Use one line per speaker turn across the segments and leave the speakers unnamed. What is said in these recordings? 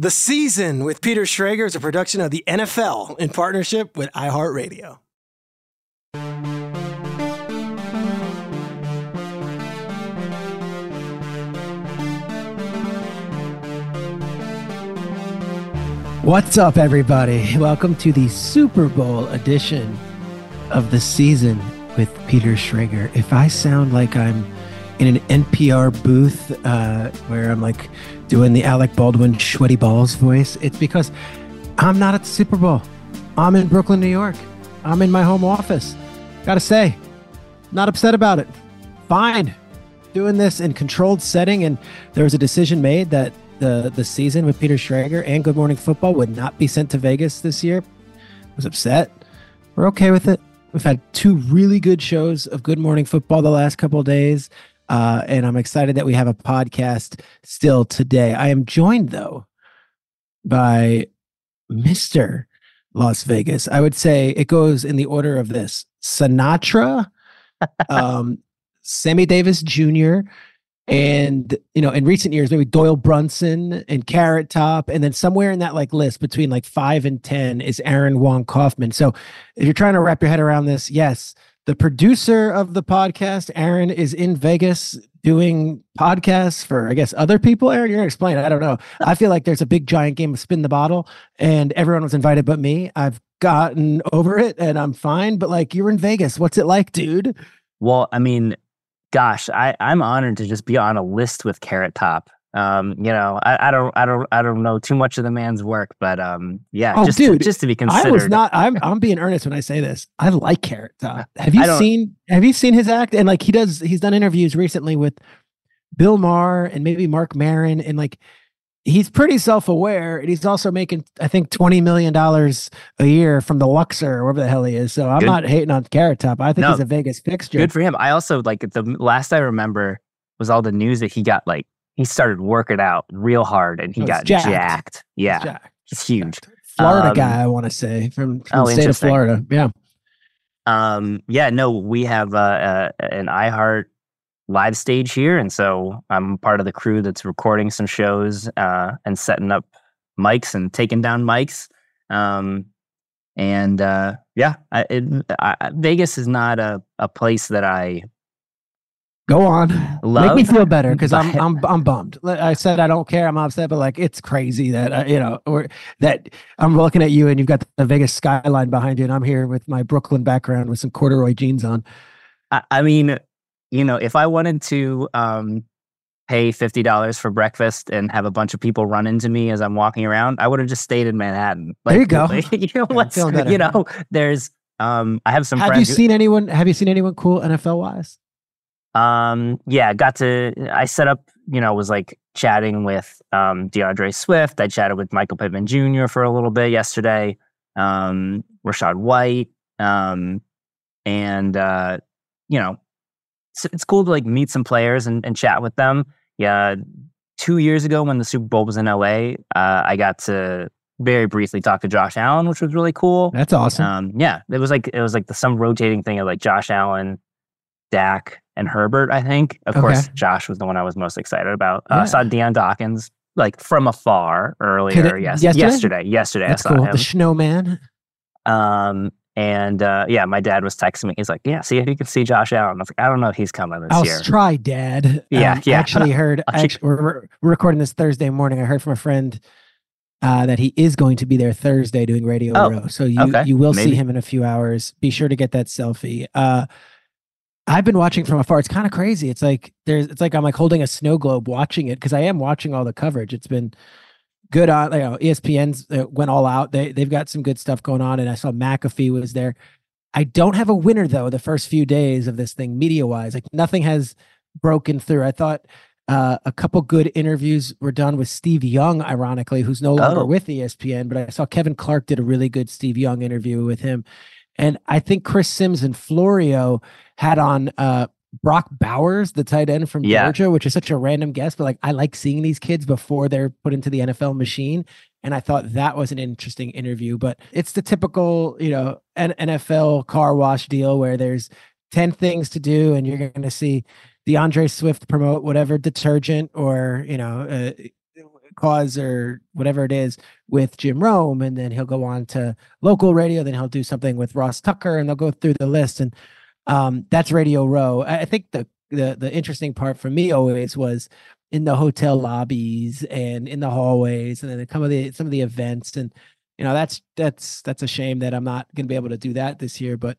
The Season with Peter Schrager is a production of the NFL in partnership with iHeartRadio. What's up, everybody? Welcome to the Super Bowl edition of the season with Peter Schrager. If I sound like I'm in an NPR booth uh, where I'm like doing the Alec Baldwin sweaty balls voice, it's because I'm not at the Super Bowl. I'm in Brooklyn, New York. I'm in my home office. Gotta say, not upset about it. Fine. Doing this in controlled setting, and there was a decision made that the the season with Peter Schrager and Good Morning Football would not be sent to Vegas this year. I was upset. We're okay with it. We've had two really good shows of Good Morning Football the last couple days. Uh, and I'm excited that we have a podcast still today. I am joined, though, by Mr. Las Vegas. I would say it goes in the order of this Sinatra, um, Sammy Davis Jr., and you know in recent years maybe doyle brunson and carrot top and then somewhere in that like list between like five and ten is aaron wong kaufman so if you're trying to wrap your head around this yes the producer of the podcast aaron is in vegas doing podcasts for i guess other people. Aaron you're gonna explain i don't know. I feel like there's a big giant game of spin the bottle and everyone was invited but me. I've gotten over it and i'm fine but like you're in vegas. What's it like dude?
Well i mean gosh, I, I'm honored to just be on a list with Carrot Top. Um, you know, I, I don't, I don't, I don't know too much of the man's work, but um, yeah,
oh,
just,
dude,
to, just to be considered.
I was not. I'm, I'm being earnest when I say this. I like Carrot Top. Have you seen, have you seen his act? And like he does, he's done interviews recently with Bill Maher and maybe Mark Maron, and like he's pretty self-aware and he's also making i think 20 million dollars a year from the luxor or whatever the hell he is so i'm good. not hating on carrot top i think no, he's a vegas fixture
good for him i also like the last i remember was all the news that he got like he started working out real hard and he oh, got jacked, jacked. yeah. Jacked. it's huge.
Florida um, guy i want to say from, from oh, the state of florida. Yeah.
Um yeah no we have uh, uh an iheart live stage here, and so I'm part of the crew that's recording some shows uh, and setting up mics and taking down mics. Um, and uh, yeah, I, it, I, Vegas is not a, a place that I
go on. Love, Make me feel better because I'm I'm I'm bummed. I said I don't care. I'm upset, but like it's crazy that uh, you know, or that I'm looking at you and you've got the Vegas skyline behind you, and I'm here with my Brooklyn background with some corduroy jeans on.
I, I mean, you know, if I wanted to um, pay fifty dollars for breakfast and have a bunch of people run into me as I'm walking around, I would have just stayed in Manhattan.
Like, there you go.
you know, what's, you know, there's um, I have some.
Have you seen anyone? Have you seen anyone cool NFL wise?
Um, yeah, got to. I set up. You know, was like chatting with um D'Andre Swift. I chatted with Michael Pittman Jr. for a little bit yesterday. Um, Rachaad White. Um, and uh, you know, it's, it's cool to like meet some players and, and chat with them. Yeah, two years ago when the Super Bowl was in LA, uh, I got to very briefly talk to Josh Allen, which was really cool.
That's awesome.
Um, yeah, it was like it was like the, some rotating thing of like Josh Allen, Dak, and Herbert. I think, of
Okay.
course, Josh was the one I was most excited about. Uh, I saw Dion Dawkins like from afar earlier. Yes,
yesterday?
yesterday. Yesterday,
That's
I saw
cool.
him.
The snowman.
Um, and uh, yeah, my dad was texting me. He's like, "Yeah, see if you can see Josh Allen." I was like, "I don't know if he's coming this
I'll
year."
try, Dad.
Yeah,
Um, I actually heard.
I'll
I actually, we're, we're recording this Thursday morning. I heard from a friend uh, that he is going to be there Thursday doing Radio
Oh,
Row. So you
okay,
you will see him in a few hours. Be sure to get that selfie. Uh, I've been watching from afar. It's kind of crazy. It's like there's. It's like I'm like holding a snow globe watching it because I am watching all the coverage. It's been good on. You know, ESPN's uh, went all out. They they've got some good stuff going on, and I saw McAfee was there. I don't have a winner though. The first few days of this thing, media wise, like nothing has broken through. I thought uh, a couple good interviews were done with Steve Young, ironically, who's no longer
Oh.
with ESPN. But I saw Kevin Clark did a really good Steve Young interview with him, and I think Chris Simms and Florio had on uh, Brock Bowers, the tight end from
Yeah.
Georgia, which is such a random guess, but like I like seeing these kids before they're put into the NFL machine. And I thought that was an interesting interview, but it's the typical, you know, N- NFL car wash deal where there's 10 things to do and you're going to see D'Andre Swift promote whatever detergent or, you know, uh, cause or whatever it is with Jim Rome. And then he'll go on to local radio. Then he'll do something with Ross Tucker and they'll go through the list. And um, that's Radio Row. I, I think the, the, the interesting part for me always was in the hotel lobbies and in the hallways and then some of the some of the events and you know that's that's that's a shame that I'm not going to be able to do that this year but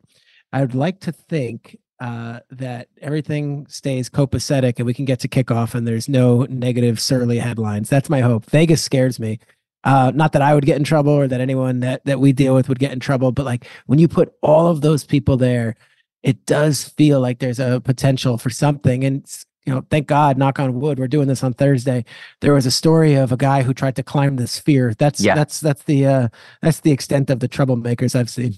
I would like to think uh, that everything stays copacetic and we can get to kickoff and there's no negative surly headlines. That's my hope. Vegas scares me. Uh, not that I would get in trouble or that anyone that that we deal with would get in trouble but like when you put all of those people there it does feel like there's a potential for something. And you know thank god knock on wood we're doing this on thursday. There was a story of a guy who tried to climb the sphere. That's
Yeah.
that's that's the uh that's the extent of the troublemakers i've seen.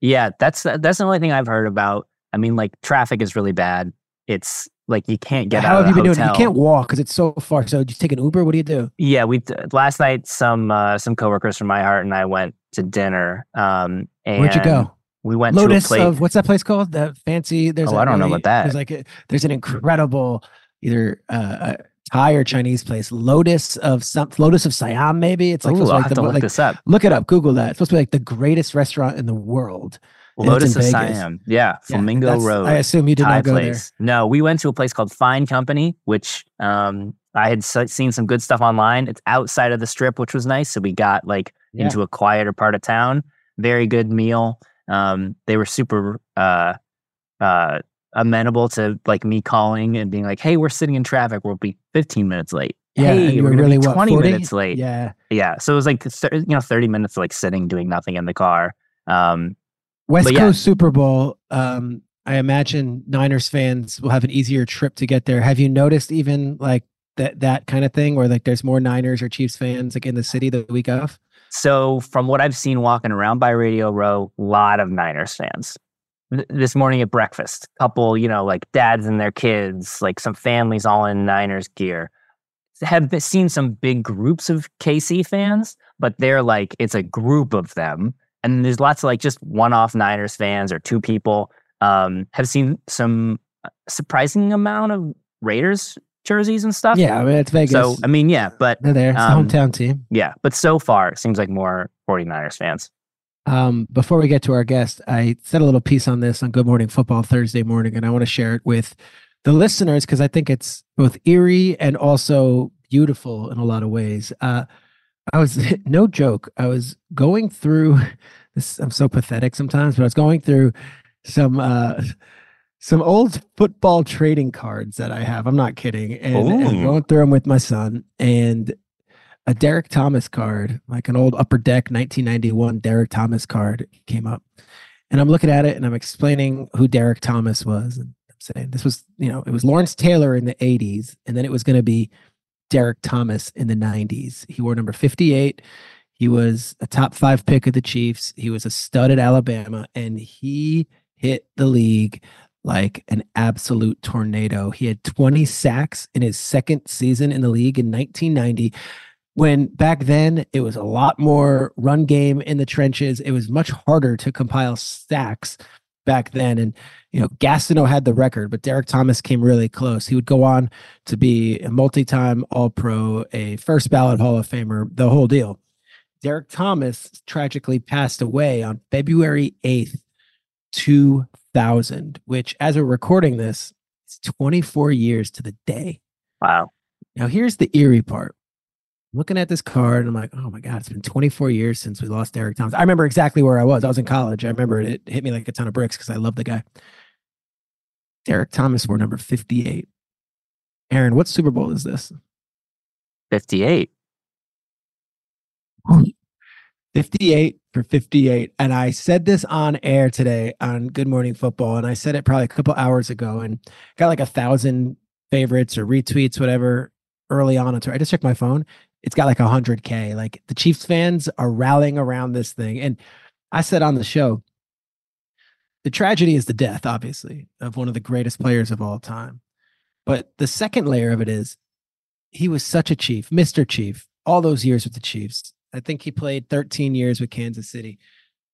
Yeah, that's that's the only thing I've heard about. I mean, like traffic is really bad. It's like you can't get
how
out
have
of
you
the
been doing it?
hotel.
you can't walk because it's so far so do you take an uber what do you do
Yeah, we last night some uh, some coworkers from iHeart and I went to dinner. Um, and
where'd you go
We went
lotus
to
of what's that place called the fancy there's
Oh,
I
I don't know about that.
there's like a, there's an incredible either uh a thai or chinese place lotus of some lotus of siam maybe it's like,
Ooh, I'll
be
have
like
to look
like
this up.
look it up google that it's supposed to be like the greatest restaurant in the world
Lotus of
Vegas.
Siam. Yeah,
Yeah,
Flamingo
that's-
Road.
I assume you did
Thai
not go
place. No, we went to a place called Fine Company, which um, I had se- seen some good stuff online. It's outside of the strip, which was nice. So we got like
Yeah.
into a quieter part of town. Very good meal. Um, they were super uh, uh, amenable to like me calling and being like, "Hey, we're sitting in traffic. We'll be 15 minutes late."
Yeah,
hey,
you
we're
really
be
what,
20
40?
minutes late.
Yeah.
Yeah. So it was like you know 30 minutes like sitting doing nothing in the car. Um,
West
But yeah.
Coast Super Bowl. Um, I imagine Niners fans will have an easier trip to get there. Have you noticed even like that that kind of thing where like there's more Niners or Chiefs fans like in the city the week of?
So from what I've seen walking around by Radio Row, a lot of Niners fans. This morning at breakfast, couple, you know, like dads and their kids, like some families all in Niners gear. Have seen some big groups of KC fans, but they're like it's a group of them, and there's lots of like just one-off Niners fans or two people. Um, have seen some uh, surprising amount of Raiders jerseys and stuff.
Yeah, I mean it's Vegas.
So I mean, yeah, but
they're there. It's
um,
the hometown team.
yeah, but so far it seems like more 49ers fans.
Um, before we get to our guest, I said a little piece on this on Good Morning Football Thursday morning, and I want to share it with the listeners because I think it's both eerie and also beautiful in a lot of ways. Uh, I was no joke. I was going through this. I'm so pathetic sometimes, but I was going through some uh, some old football trading cards that I have. I'm not kidding, and, and going through them with my son and a Derrick Thomas card, like an old upper deck 1991 Derrick Thomas card came up. And I'm looking at it and I'm explaining who Derrick Thomas was. And I'm saying this was, you know, it was Lawrence Taylor in the 80s, and then it was going to be Derrick Thomas in the 90s. He wore number 58. He was a top five pick of the Chiefs. He was a stud at Alabama, and he hit the league like an absolute tornado. He had 20 sacks in his second season in the league in 1990 when back then it was a lot more run game in the trenches. It was much harder to compile sacks back then. And, you know, Gastineau had the record, but Derrick Thomas came really close. He would go on to be a multi time All Pro, a first ballot Hall of Famer, the whole deal. Derrick Thomas tragically passed away on February 8th, 2000, which, as we're recording this, is 24 years to the day.
Wow.
Now, here's the eerie part looking at this card and I'm like, oh my God, it's been 24 years since we lost Derrick Thomas. I remember exactly where I was. I was in college. I remember it, it hit me like a ton of bricks because I love the guy. Derrick Thomas wore number 58. Aaron, what Super Bowl is this?
58.
58 for 58. And I said this on air today on Good Morning Football. And I said it probably a couple hours ago and got like a thousand favorites or retweets, whatever, early on. I just checked my phone it's got like 100k like the chiefs fans are rallying around this thing. And i said on the show the tragedy is the death obviously of one of the greatest players of all time. But the second layer of it is he was such a chief mr chief all those years with the chiefs. I think he played 13 years with kansas city.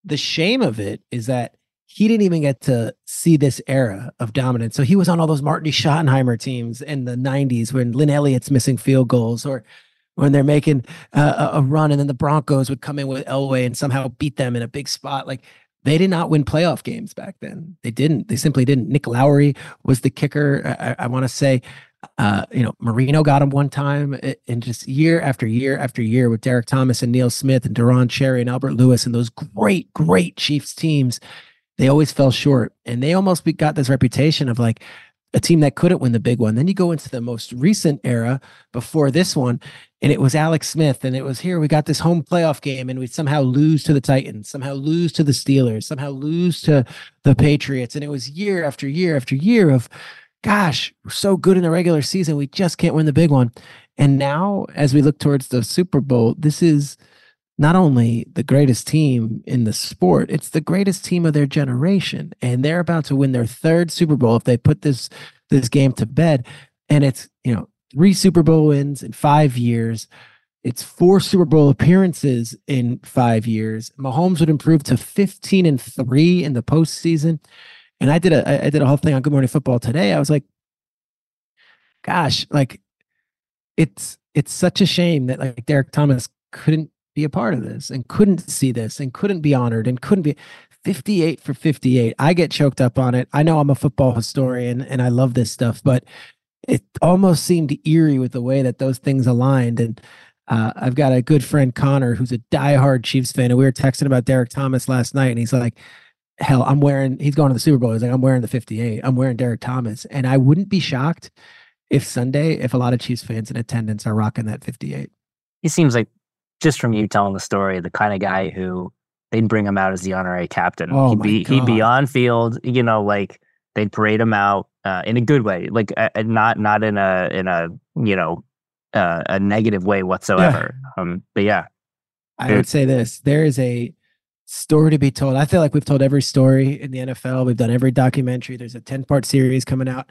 The shame of it is that he didn't even get to see this era of dominance. So he was on all those Marty Schottenheimer teams in the 90s when Lin Elliott's missing field goals or when they're making uh, a run and then the Broncos would come in with Elway and somehow beat them in a big spot. Like they did not win playoff games back then. They didn't. They simply didn't. Nick Lowery was the kicker. I, I want to say, uh, you know, Marino got him one time, and just year after year after year with Derrick Thomas and Neil Smith and Deron Cherry and Albert Lewis and those great, great Chiefs teams, they always fell short, and they almost got this reputation of like a team that couldn't win the big one. Then you go into the most recent era before this one, and it was Alex Smith, and it was here we got this home playoff game, and we somehow lose to the Titans, somehow lose to the Steelers, somehow lose to the Patriots, and it was year after year after year of, gosh, we're so good in the regular season, we just can't win the big one. And now, as we look towards the Super Bowl, this is not only the greatest team in the sport, it's the greatest team of their generation. And they're about to win their third Super Bowl if they put this this game to bed. And it's, you know, three Super Bowl wins in five years. It's four Super Bowl appearances in five years. Mahomes would improve to 15 and three in the postseason. And I did a I did a whole thing on Good Morning Football today. I was like, gosh, like it's it's such a shame that like Derrick Thomas couldn't be a part of this and couldn't see this and couldn't be honored and couldn't be 58 for 58. I get choked up on it. I know I'm a football historian and I love this stuff, but it almost seemed eerie with the way that those things aligned. And uh, I've got a good friend, Connor, who's a diehard Chiefs fan. And we were texting about Derrick Thomas last night. And he's like, hell, I'm wearing, he's going to the Super Bowl. He's like, I'm wearing the 58. I'm wearing Derrick Thomas. And I wouldn't be shocked if Sunday, if a lot of Chiefs fans in attendance are rocking that 58.
He seems like just from you telling the story, the kind of guy who they'd bring him out as the honorary captain.
Oh
he'd be
God.
he'd be on field, you know, like they'd parade him out uh, in a good way, like uh, not not in a in a you know uh, a negative way whatsoever. Yeah. Um, but yeah,
I would say this: there is a story to be told. I feel like we've told every story in the NFL. We've done every documentary. There's a ten part series coming out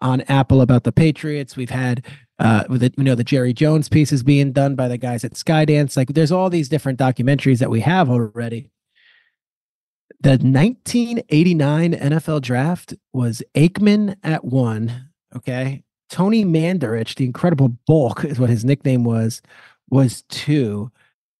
on Apple about the Patriots. We've had uh it, you know the Jerry Jones piece is being done by the guys at Skydance. Like there's all these different documentaries that we have already. The 1989 NFL draft was Aikman at one. Okay. Tony Mandarich, the incredible bulk is what his nickname was, was two.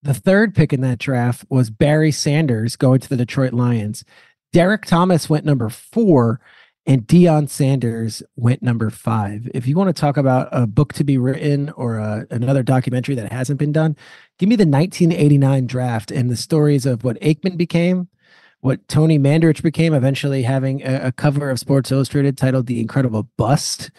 The third pick in that draft was Barry Sanders going to the Detroit Lions. Derrick Thomas went number four and Deion Sanders went number five. If you want to talk about a book to be written or a, another documentary that hasn't been done, give me the 1989 draft and the stories of what Aikman became, what Tony Mandarich became, eventually having a, a cover of Sports Illustrated titled The Incredible Bust.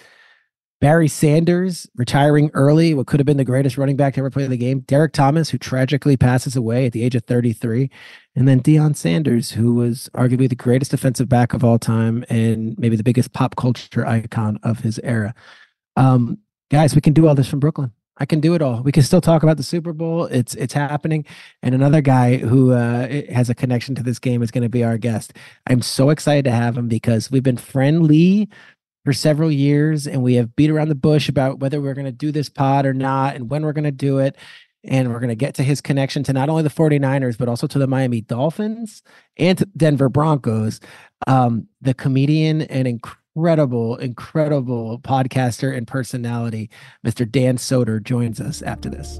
Barry Sanders retiring early, what could have been the greatest running back to ever play the game. Derrick Thomas, who tragically passes away at the age of 33. And then Deion Sanders, who was arguably the greatest defensive back of all time and maybe the biggest pop culture icon of his era. Um, guys, we can do all this from Brooklyn. I can do it all. We can still talk about the Super Bowl. It's it's happening. And another guy who uh, has a connection to this game is going to be our guest. I'm so excited to have him because we've been friendly for several years and we have beat around the bush about whether we're going to do this pod or not and when we're going to do it. And we're going to get to his connection to not only the 49ers, but also to the Miami Dolphins and Denver Broncos. Um, the comedian and incredible, incredible podcaster and personality, Mr. Dan Soder, joins us after this.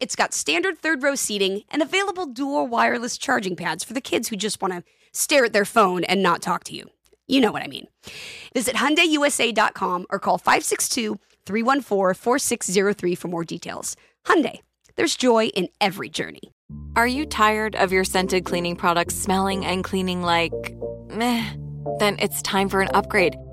it's got standard third row seating and available dual wireless charging pads for the kids who just want to stare at their phone and not talk to you. You know what I mean. Visit HyundaiUSA.com or call 562-314-4603 for more details. Hyundai, there's joy in every journey.
Are you tired of your scented cleaning products smelling and cleaning like meh? Then it's time for an upgrade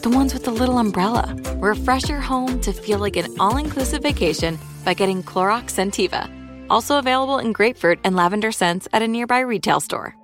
the ones with the little umbrella. Refresh your home to feel like an all inclusive vacation by getting Clorox Scentiva. Also available in grapefruit and lavender scents at a nearby retail store.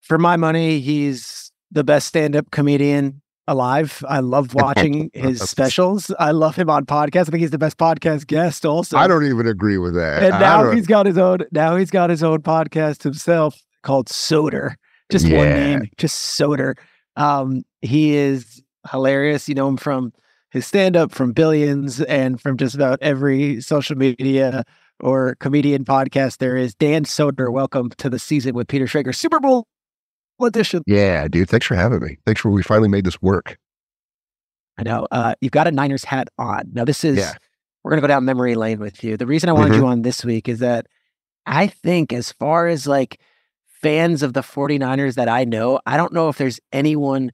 For my money, he's the best stand up comedian alive. I love watching his specials. I love him on podcasts. I think he's the best podcast guest also.
I don't even agree with that.
And now he's got his own now he's got his own podcast himself called Soder. Just yeah. one name, just Soder. Um, he is hilarious. You know him from his stand up, from Billions, and from just about every social media or comedian podcast there is. Dan Soder, welcome to the season with Peter Schrager, Super Bowl edition.
Yeah, dude. Thanks for having me. Thanks for we finally made this work.
I know. Uh, you've got a Niners hat on. Now, this is, yeah. we're going to go down memory lane with you. The reason I wanted mm-hmm. you on this week is that I think, as far as like fans of the 49ers that I know, I don't know if there's anyone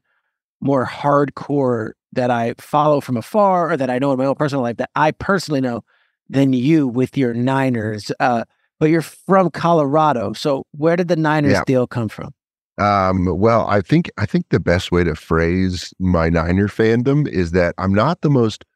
more hardcore that I follow from afar or that I know in my own personal life that I personally know than you with your Niners. Uh, but you're from Colorado. So where did the Niners yeah. deal come from?
Um, well, I think I think the best way to phrase my Niner fandom is that I'm not the most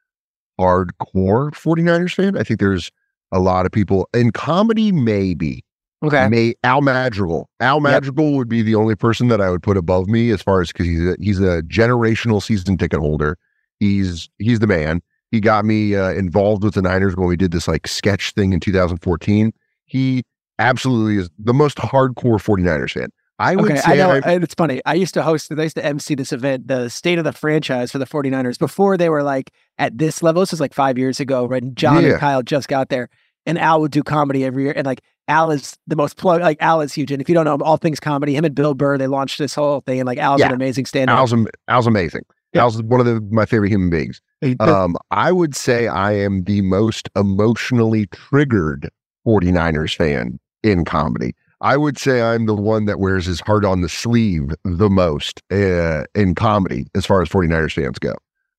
hardcore 49ers fan. I think there's a lot of people in comedy, maybe.
Okay.
May Al Madrigal. Al Madrigal yep. would be the only person that I would put above me as far as because he's a, he's a generational season ticket holder. He's he's the man. He got me uh, involved with the Niners when we did this like sketch thing in 2014. He absolutely is the most hardcore 49ers fan. I would okay, say I know,
it's funny. I used to host, I used to MC this event, the state of the franchise for the 49ers before they were like at this level. This was like five years ago when John yeah. and Kyle just got there. And Al would do comedy every year. And like Al is the most plug. Like Al is huge, and if you don't know him, all things comedy. Him and Bill Burr, they launched this whole thing, and like Al's yeah. an amazing stand-up.
Al's, Al's amazing. Yeah. Al's one of the, my favorite human beings. Um, I would say I am the most emotionally triggered 49ers fan in comedy. I would say I'm the one that wears his heart on the sleeve the most uh, in comedy as far as 49ers fans go.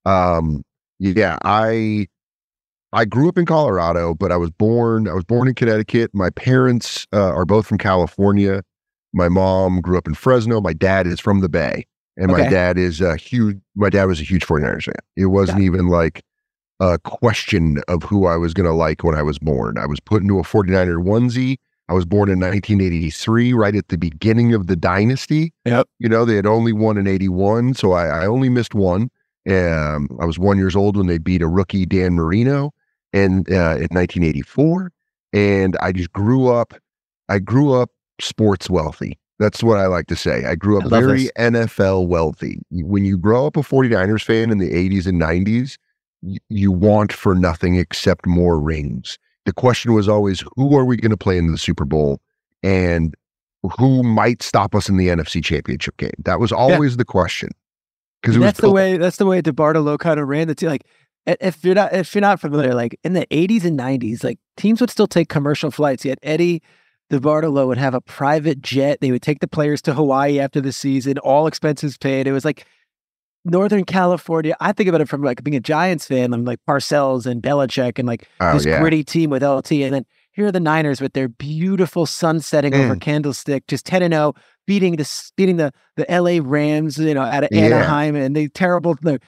Um, yeah, I I grew up in Colorado, but I was born I was born in Connecticut. My parents uh, are both from California. My mom grew up in Fresno. My dad is from the Bay. And my dad is a huge, my dad was a huge 49ers fan. It wasn't
it.
even like a question of who I was going to like when I was born. I was put into a 49er onesie. I was born in 1983, right at the beginning of the dynasty.
Yep.
You know, they had only won in 81. So I, I only missed one. Um, I was one years old when they beat a rookie, Dan Marino, and uh, in 1984. And I just grew up, I grew up sports wealthy. That's what I like to say. I grew up
I
very
this.
NFL wealthy. When you grow up a 49ers fan in the 80s and 90s, y- you want for nothing except more rings. The question was always, who are we going to play in the Super Bowl? And who might stop us in the NFC championship game? That was always the question. Because
that's the way that's the way DeBartolo kind of ran the team. Like if you're not if you're not familiar, like in the 80s and 90s, like teams would still take commercial flights. Yet Eddie DeBartolo would have a private jet. They would take the players to Hawaii after the season, all expenses paid. It was like Northern California. I think about it from like being a Giants fan. I'm like Parcells and Belichick and like
Oh,
this
yeah.
gritty team with LT. And then here are the Niners with their beautiful sun setting over
Mm.
Candlestick, just 10 and 0, beating the beating the the LA Rams, you know, out of
Yeah.
Anaheim and the terrible the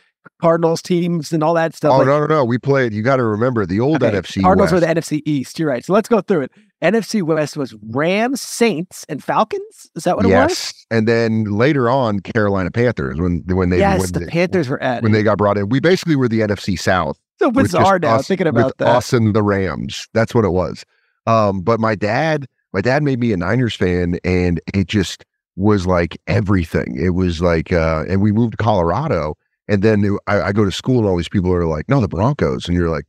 Cardinals teams and all that stuff.
Oh
Like,
no, no, no! We played. You got to remember the old
okay,
NFC
Cardinals
West.
were the NFC East. You're right. So let's go through it. NFC West was Rams, Saints, and Falcons. Is that what it was?
yes, and then later on, Carolina Panthers when when they
yes,
when
the
they,
Panthers were at
when they got brought in. We basically were the NFC South.
so bizarre now
us-
thinking about that.
Us and the Rams. That's what it was. Um, but my dad, my dad made me a Niners fan, and it just was like everything. It was like, uh, and we moved to Colorado, and then I, I go to school, and all these people are like, "No, the Broncos," and you're like.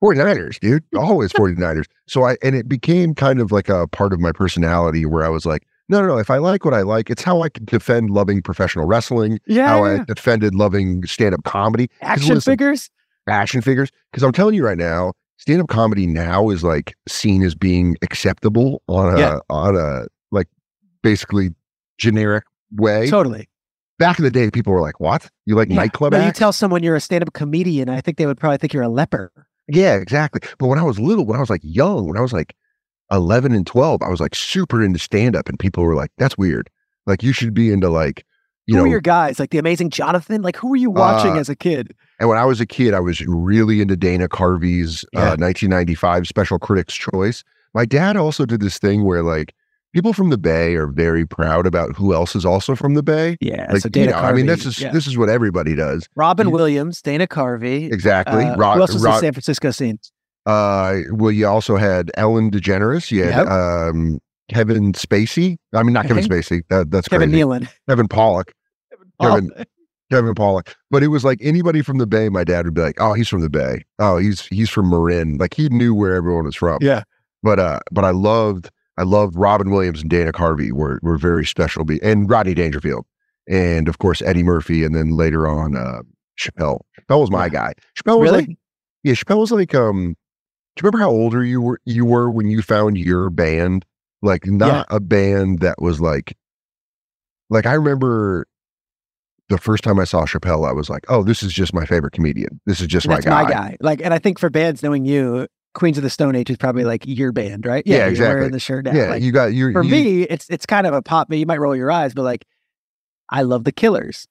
49ers, dude. Always 49ers. So I and it became kind of like a part of my personality where I was like, no, no, no. If I like what I like, it's how I can defend loving professional wrestling,
Yeah,
how. I defended loving stand-up comedy
action
listen,
figures.
action figures. Because I'm telling you right now, stand up comedy now is like seen as being acceptable on a
Yeah.
on a like basically generic way.
Totally.
Back in the day, people were like, "What? You like
Yeah.
nightclub
No, you tell someone you're a stand-up comedian, I think they would probably think you're a leper.
yeah, exactly. But when I was little, when I was like young, when I was like 11 and 12, I was like super into stand up, and people were like, "That's weird. Like you should be into like." You
who
know,
are your guys? Like the Amazing Jonathan? Like who were you watching
Uh,
as a kid?
And when I was a kid, I was really into Dana Carvey's
Yeah.
uh, 1995 Special Critics Choice. My dad also did this thing where like people from the Bay are very proud about who else is also from the Bay.
Yeah,
Like,
so
you
Dana
know, I mean, this is
yeah.
this is what everybody does.
Robin
you-
Williams, Dana Carvey.
Exactly.
Uh,
Ro-
who else was
Ro-
the San Francisco scene?
uh, well, you also had Ellen DeGeneres. You had
Yep.
um, Kevin Spacey. I mean, not Kevin Spacey. That, that's
Kevin
crazy.
Nealon.
Kevin Pollak. Kevin-
Oh,
Kevin Pollak. But it was like anybody from the Bay, my dad would be like, Oh, he's from the Bay. Oh, he's he's from Marin. Like he knew where everyone was from.
yeah.
But uh but I loved I loved Robin Williams and Dana Carvey were were very special be and Rodney Dangerfield. And of course Eddie Murphy and then later on uh Chappelle. Chappelle was my
Yeah.
guy. Chappelle was
Really?
like yeah, Chappelle was like um do you remember how older you were you were when you found your band? Like not a band that was like like I remember the first time I saw Chappelle, I was like, "Oh, this is just my favorite comedian. This is just my guy."
my guy. Like, and I think for bands knowing you, Queens of the Stone Age is probably like your band, right?
Yeah,
you're
exactly.
Wearing the shirt now.
Yeah,
Like,
you got you.
for
you,
me, it's it's kind of a pop. You might roll your eyes, but like, I love the Killers.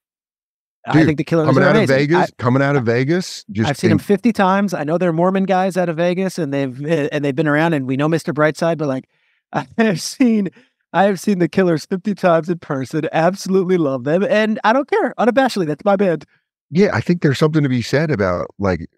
I think the Killers
coming out of. Vegas,
I,
coming out of Vegas, just
I've seen them 50 times. I know they're Mormon guys out of Vegas and they've eh, and they've been around and we know Mr. Brightside, but like I have seen I have seen the Killers 50 times in person. Absolutely love them. And I don't care. Unabashedly, that's my band.
yeah, I think there's something to be said about like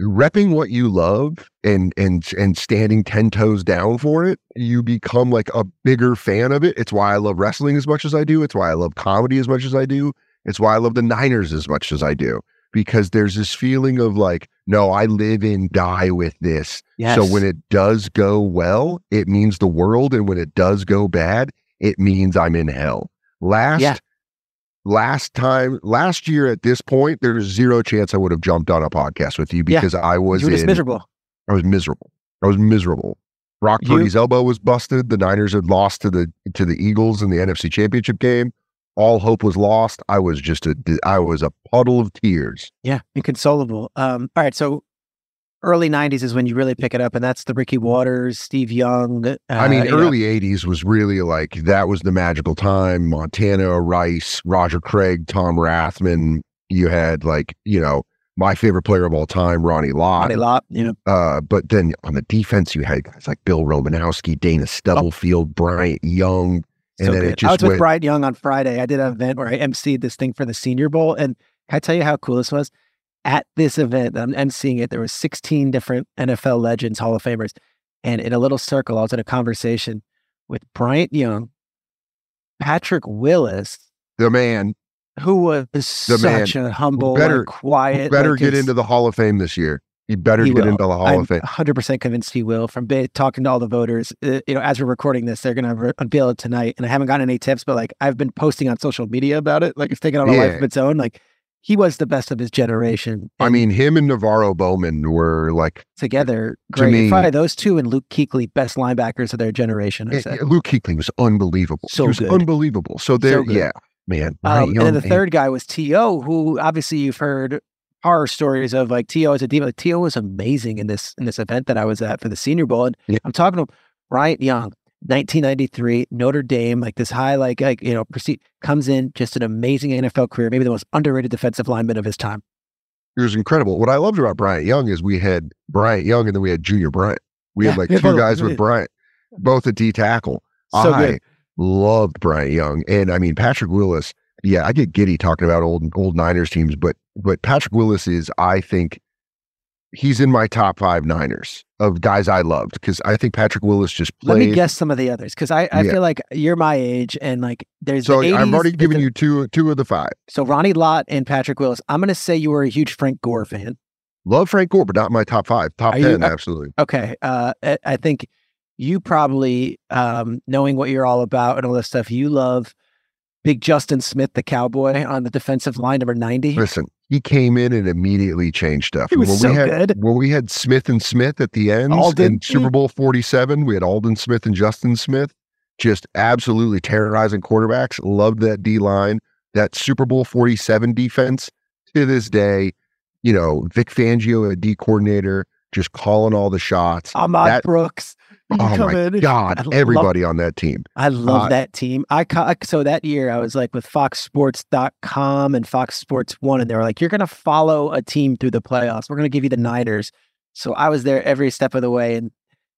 repping what you love and and and standing 10 toes down for it you become like a bigger fan of it. It's why i love wrestling as much as i do. It's why i love comedy as much as i do. It's why i love the niners as much as i do because there's this feeling of like no i live and die with this. So when it does go well it means the world and when it does go bad it means i'm in hell. Last
Yeah.
Last time last year at this point there's zero chance i would have jumped on a podcast with you
Yeah.
because i was
you were just
in-
miserable.
I was miserable. I was miserable. Brock
You-
elbow was busted. The Niners had lost to the to the Eagles in the NFC Championship game. All hope was lost. I was just a I was a puddle of tears.
Yeah, inconsolable. Um, all right, so early '90s is when you really pick it up, and that's the Ricky Watters Steve Young. Uh,
I mean,
know,
early '80s was really like that was the magical time. Montana, Rice, Roger Craig, Tom Rathman. You had like you know my favorite player of all time, Ronnie Lott.
Ronnie Lott, you know,
Uh, but then on the defense, you had guys like Bill Romanowski, Dana Stubblefield, Bryant Young, and
so
then
good.
it just
I was with
went.
Bryant Young on Friday. I did an event where I emceed this thing for the Senior Bowl, and can I tell you how cool this was? At this event, I'm emceeing it. There was 16 different NFL legends, Hall of Famers, and in a little circle, I was in a conversation with Bryant Young, Patrick Willis,
the man
who was
The
such a humble,
better-
quiet.
better
like,
get into the Hall of Fame this year. He better
He
get
will.
into the Hall
I'm
of Fame.
100% convinced he will. From ba- talking to all the voters, uh, you know, as we're recording this, they're going to re- unveil it tonight. And I haven't gotten any tips, but like I've been posting on social media about it. Like it's taken on a life of its own. Like he was the best of his generation.
I mean, him and NaVorro Bowman were like
together,
to
great.
me-
Probably those two and Luke Kuechly, best linebackers of their generation. I said.
Luke Kuechly was unbelievable.
So
he was
good.
unbelievable. So there,
good.
yeah, man.
Um, and then the
man.
third guy was T.O., who obviously you've heard horror stories of like T.O. as a demon. Like, T.O. was amazing in this in this event that I was at for the Senior Bowl. And
Yeah.
I'm talking to Bryant Young, 1993, Notre Dame, like this high, like, like you know, proceed, comes in, just an amazing NFL career, maybe the most underrated defensive lineman of his time.
It was incredible. What I loved about Bryant Young is we had Bryant Young and then we had Junior Bryant. We
Yeah,
had like two
both-
guys with Bryant, both at D tackle.
So
I
good.
loved Bryant Young, and I mean Patrick Willis. Yeah, I get giddy talking about old old Niners teams, but but Patrick Willis is, I think, he's in my top five Niners of guys I loved because I think Patrick Willis just played.
Let me guess some of the others because I, I
Yeah.
feel like you're my age and like there's
So
the 80s,
I've already given
the-
you two two of the five.
so Ronnie Lott and Patrick Willis. I'm going to say you were a huge Frank Gore fan.
Love Frank Gore, but not my top five. Top
Are you-
ten,
uh,
absolutely.
Okay. Uh, I, I think you probably, um, knowing what you're all about and all this stuff, you love big Justin Smith, the cowboy on the defensive line, number 90.
Listen, he came in and immediately changed stuff.
He was
when
so
we had
good.
when we had Smith and Smith at the end
Aldon.
in Super Bowl 47, we had Aldon Smith and Justin Smith just absolutely terrorizing quarterbacks. Loved that D line. That Super Bowl 47 defense to this day, you know, Vic Fangio, a D coordinator, just calling all the shots.
Ahmad
that-
Brooks. You
Oh my
in. I
God,
love-
everybody on that team.
I love
Uh,
that team. I so that year I was like with foxsports.com and Fox Sports 1 and they were like you're going to follow a team through the playoffs. We're going to give you the Niners. So I was there every step of the way and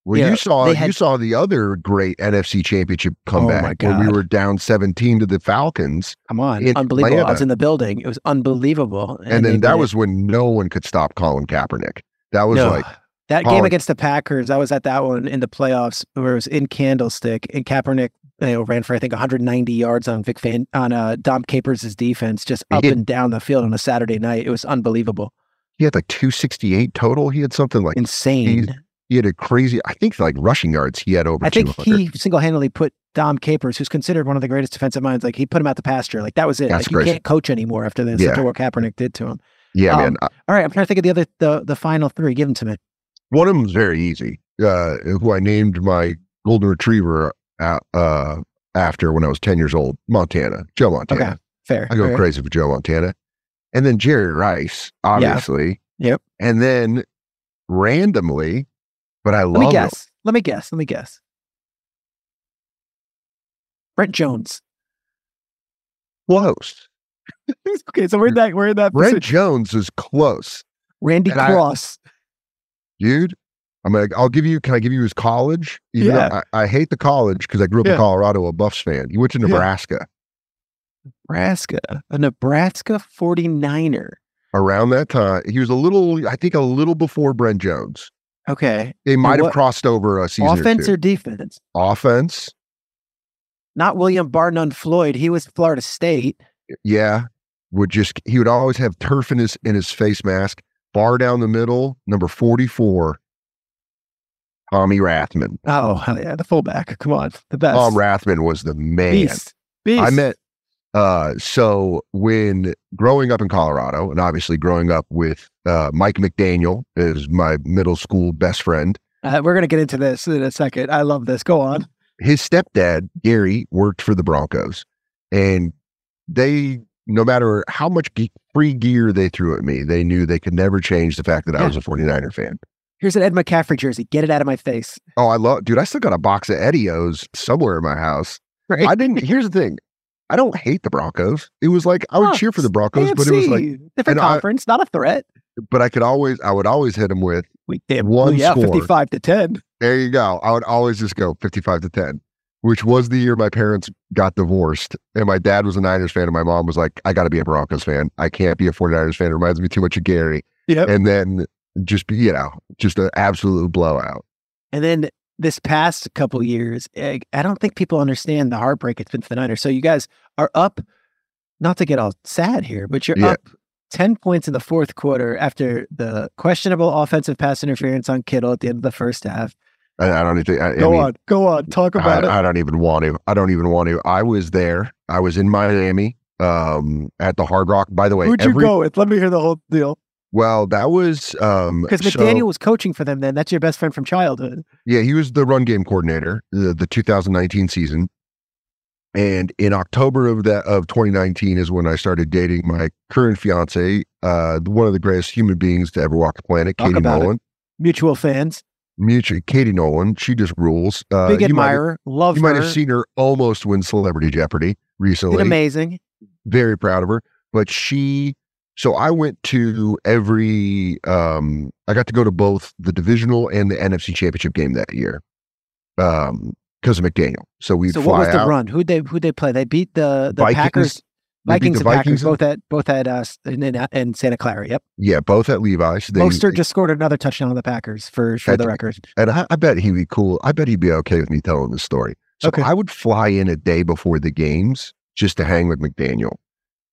Well,
Yeah,
you saw
they
you saw the other great NFC Championship comeback when we were down 17 to the Falcons.
come on, unbelievable. I was in the building. It was unbelievable.
And,
they
then that
it.
was when no one could stop Colin Kaepernick. That was
No.
like,
that game against the Packers. I was at that one in the playoffs where it was in Candlestick and Kaepernick you know, ran for I think 190 yards on Vic Fan on uh, Dom Capers' defense, just up and down the field on a Saturday night. It was unbelievable,
he had like 268 total. He had something like,
insane.
he had a crazy, I think like rushing yards, he had over
I think
200.
he single handedly put Dom Capers, who's considered one of the greatest defensive minds, like he put him out the pasture. Like that was it.
That's
like you can't coach anymore after this.
Yeah.
After what Kaepernick did to him.
yeah,
um,
man. I-
All right, I'm trying to think of the other the the final three. Give them to me.
One of them was very easy, uh, who I named my golden retriever uh, uh, after when I was 10 years old, Montana, Joe Montana.
Okay, fair.
I go
fair.
crazy for Joe Montana. And then Jerry Rice, obviously.
Yep.
And then randomly, but I love.
Let me
him.
guess. Let me guess. Let me guess. Brent Jones.
Close.
okay, so we're in that we're in that
Brent
position.
Jones is close,
Randy
and I-
Cross.
Dude. I'm like, I'll give you. Can I give you his college? Even
Yeah.
I, I hate the college because I grew up
Yeah.
in Colorado, a Buffs fan. He went to
Yeah.
Nebraska
Nebraska. A Nebraska 49er.
around that time. He was a little, I think, a little before Brent Jones.
Okay.
They might have crossed over a season
Offense
or
or defense?
Offense,
Not William Bar None Floyd. He was Florida State.
yeah. Would just he would always have turf in his in his face mask. Far down the middle, number forty four. Tommy Rathman.
Oh, yeah. The fullback. Come on. The best.
Tom Rathman was the man.
Beast. Beast.
I met uh so when growing up in Colorado and obviously growing up with uh Mike McDaniel is my middle school best friend.
Uh, we're going to get into this in a second. I love this. Go on.
His stepdad, Gary, worked for the Broncos and they no matter how much ge- free gear they threw at me, they knew they could never change the fact that I was a 49er fan.
Here's an Ed McCaffrey jersey. Get it out of my face.
Oh, I love, dude. I still got a box of Edios somewhere in my house.
Right.
I didn't. Here's the thing. I don't hate the Broncos. It was like I would
Oh,
cheer for the Broncos, but it was like,
different
and I-
conference, not a threat.
but I could always, I would always hit them with.
We damn
One yeah.
55 to 10.
There you go. I would always just go 55 to 10, which was the year my parents got divorced. And my dad was a Niners fan, and my mom was like, I got to be a Broncos fan. I can't be a 49ers fan. It reminds me too much of Gary.
Yep.
And then just be, you know, just an absolute blowout.
And then this past couple years, I don't think people understand the heartbreak it's been for the Niners. So you guys are up, not to get all sad here, but you're
Yeah.
up 10 points in the fourth quarter after the questionable offensive pass interference on Kittle at the end of the first half.
I, I don't even, I, I
Go
mean,
on, go on, talk about it.
I, I don't even want to. I don't even want to. I was there. I was in Miami um, at the Hard Rock. By the way,
Who'd you go with? Let me hear the whole deal.
well, that was um,
Because
so-
McDaniel was coaching for them then. That's your best friend from childhood.
Yeah, he was the run game coordinator the, the 2019 season. And in October of that of 2019 is when I started dating my current fiance, uh, one of the greatest human beings to ever walk the planet,
Talk
Katie
about it. Mutual fans,
Mutual, Katie Nolan. She just rules. Uh,
big
you might have-
admirer, love
You might have seen her almost win Celebrity Jeopardy
Did
recently.
amazing.
Very proud of her. But she, so I went to every, um, I got to go to both the divisional and the NFC championship game that year um, because of McDaniel. So we'd
So what was the
out.
run? Who'd they who'd they play? They beat the the
Vikings.
Packers, Vikings and Packers
Vikings and-
both at both at uh in, in, in Santa Clara. Yep.
Yeah, both at Levi's. They,
Mostert just scored another touchdown on the Packers for for the record.
and I, I bet he'd be cool. I bet he'd be okay with me telling the story. So
Okay.
I would fly in a day before the games just to hang with McDaniel.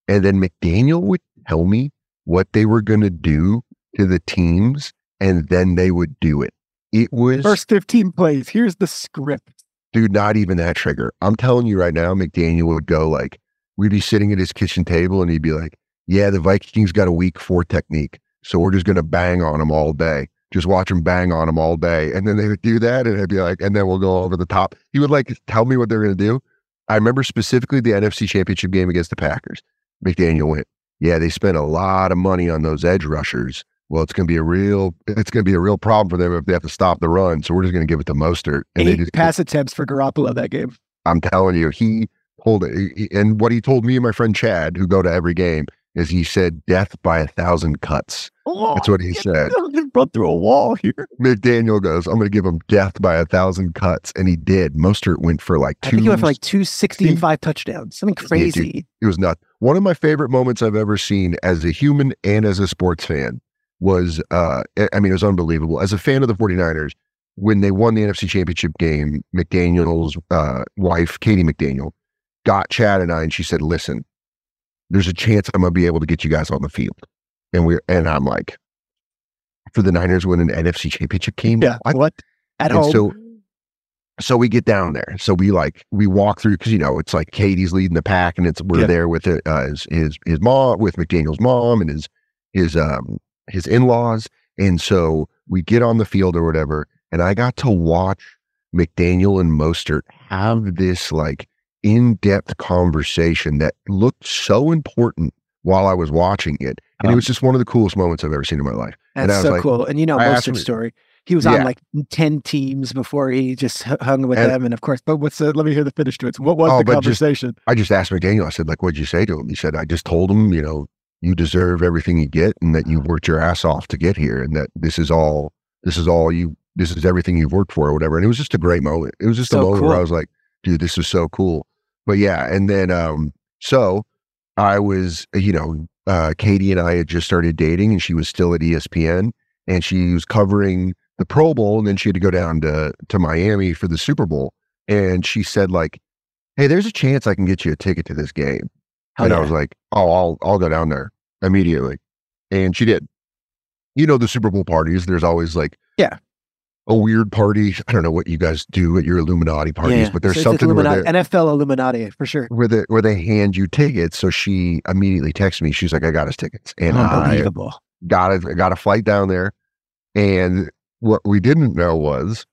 And then McDaniel would tell me what they were going to do to the teams, and then they would do it. It was,
First 15 plays. Here's the script.
dude, not even that trigger. I'm telling you right now, McDaniel would go like, we'd be sitting at his kitchen table, and he'd be like, yeah, the Vikings got a weak four technique. So we're just going to bang on them all day. Just watch them bang on them all day. And then they would do that. And I'd be like, and then we'll go over the top. He would like tell me what they're going to do. I remember specifically the NFC championship game against the Packers. McDaniel went, yeah, they spent a lot of money on those edge rushers. Well, it's going to be a real, it's going to be a real problem for them if they have to stop the run. So we're just going to give it to Mostert. And they
Eight
just,
pass attempts for Garoppolo that game.
I'm telling you, he told it. And what he told me and my friend Chad, who go to every game, is he said death by a thousand cuts. That's what he said.
Run through a wall here.
McDaniel goes, I'm going to give him death by a thousand cuts. And he did. Mostert went for like
I
two.
think he went for like 260 and five touchdowns. Something crazy.
it was nuts. One of my favorite moments I've ever seen as a human and as a sports fan was, uh, I- I mean, it was unbelievable. As a fan of the 49ers, when they won the NFC championship game, McDaniel's uh, wife, Katie McDaniel, got Chad and I, and she said, listen, there's a chance I'm going to be able to get you guys on the field. And we're, and I'm like, for the Niners win an NFC championship game?
Yeah.
What?
What? At
And
home.
so so we get down there. So we like we walk through because you know it's like Katie's leading the pack, and it's we're
Yeah.
there with uh, his his his mom, with McDaniel's mom, and his his um his in laws, and so we get on the field or whatever, and I got to watch McDaniel and Mostert have this like in depth conversation that looked so important while I was watching it, and it
Um,
was just one of the coolest moments I've ever seen in my life.
That's so
like-
cool. And you know
asked
Mostert's story. He was
Yeah.
on like 10 teams before he just hung with
And-
them. And of course, but what's the, let me hear the finish to it. So what was
Oh,
the
but just-
conversation?
I just asked McDaniel, I said, like, what'd you say to him? He said, I just told him, you know, you deserve everything you get and that you worked your ass off to get here and that this is all, this is all you, this is everything you've worked for or whatever. And it was just a great moment. It was just a
So
moment where. I was like, dude, this is so cool. But yeah. And then, um, so I was, you know, uh, Katie and I had just started dating and she was still at ESPN and she was covering the Pro Bowl and then she had to go down to, to Miami for the Super Bowl. And she said like, Hey, there's a chance I can get you a ticket to this game. And I was like, Oh, I'll I'll go down there immediately. And she did. You know the Super Bowl parties, there's always like
Yeah.
A weird party. I don't know what you guys do at your Illuminati parties,
Yeah.
but there's
So
something where
NFL Illuminati for sure.
where they where they hand you tickets. So she immediately texted me. She's like, I got us tickets. And I
Unbelievable.
got a, got a flight down there. And what we didn't know was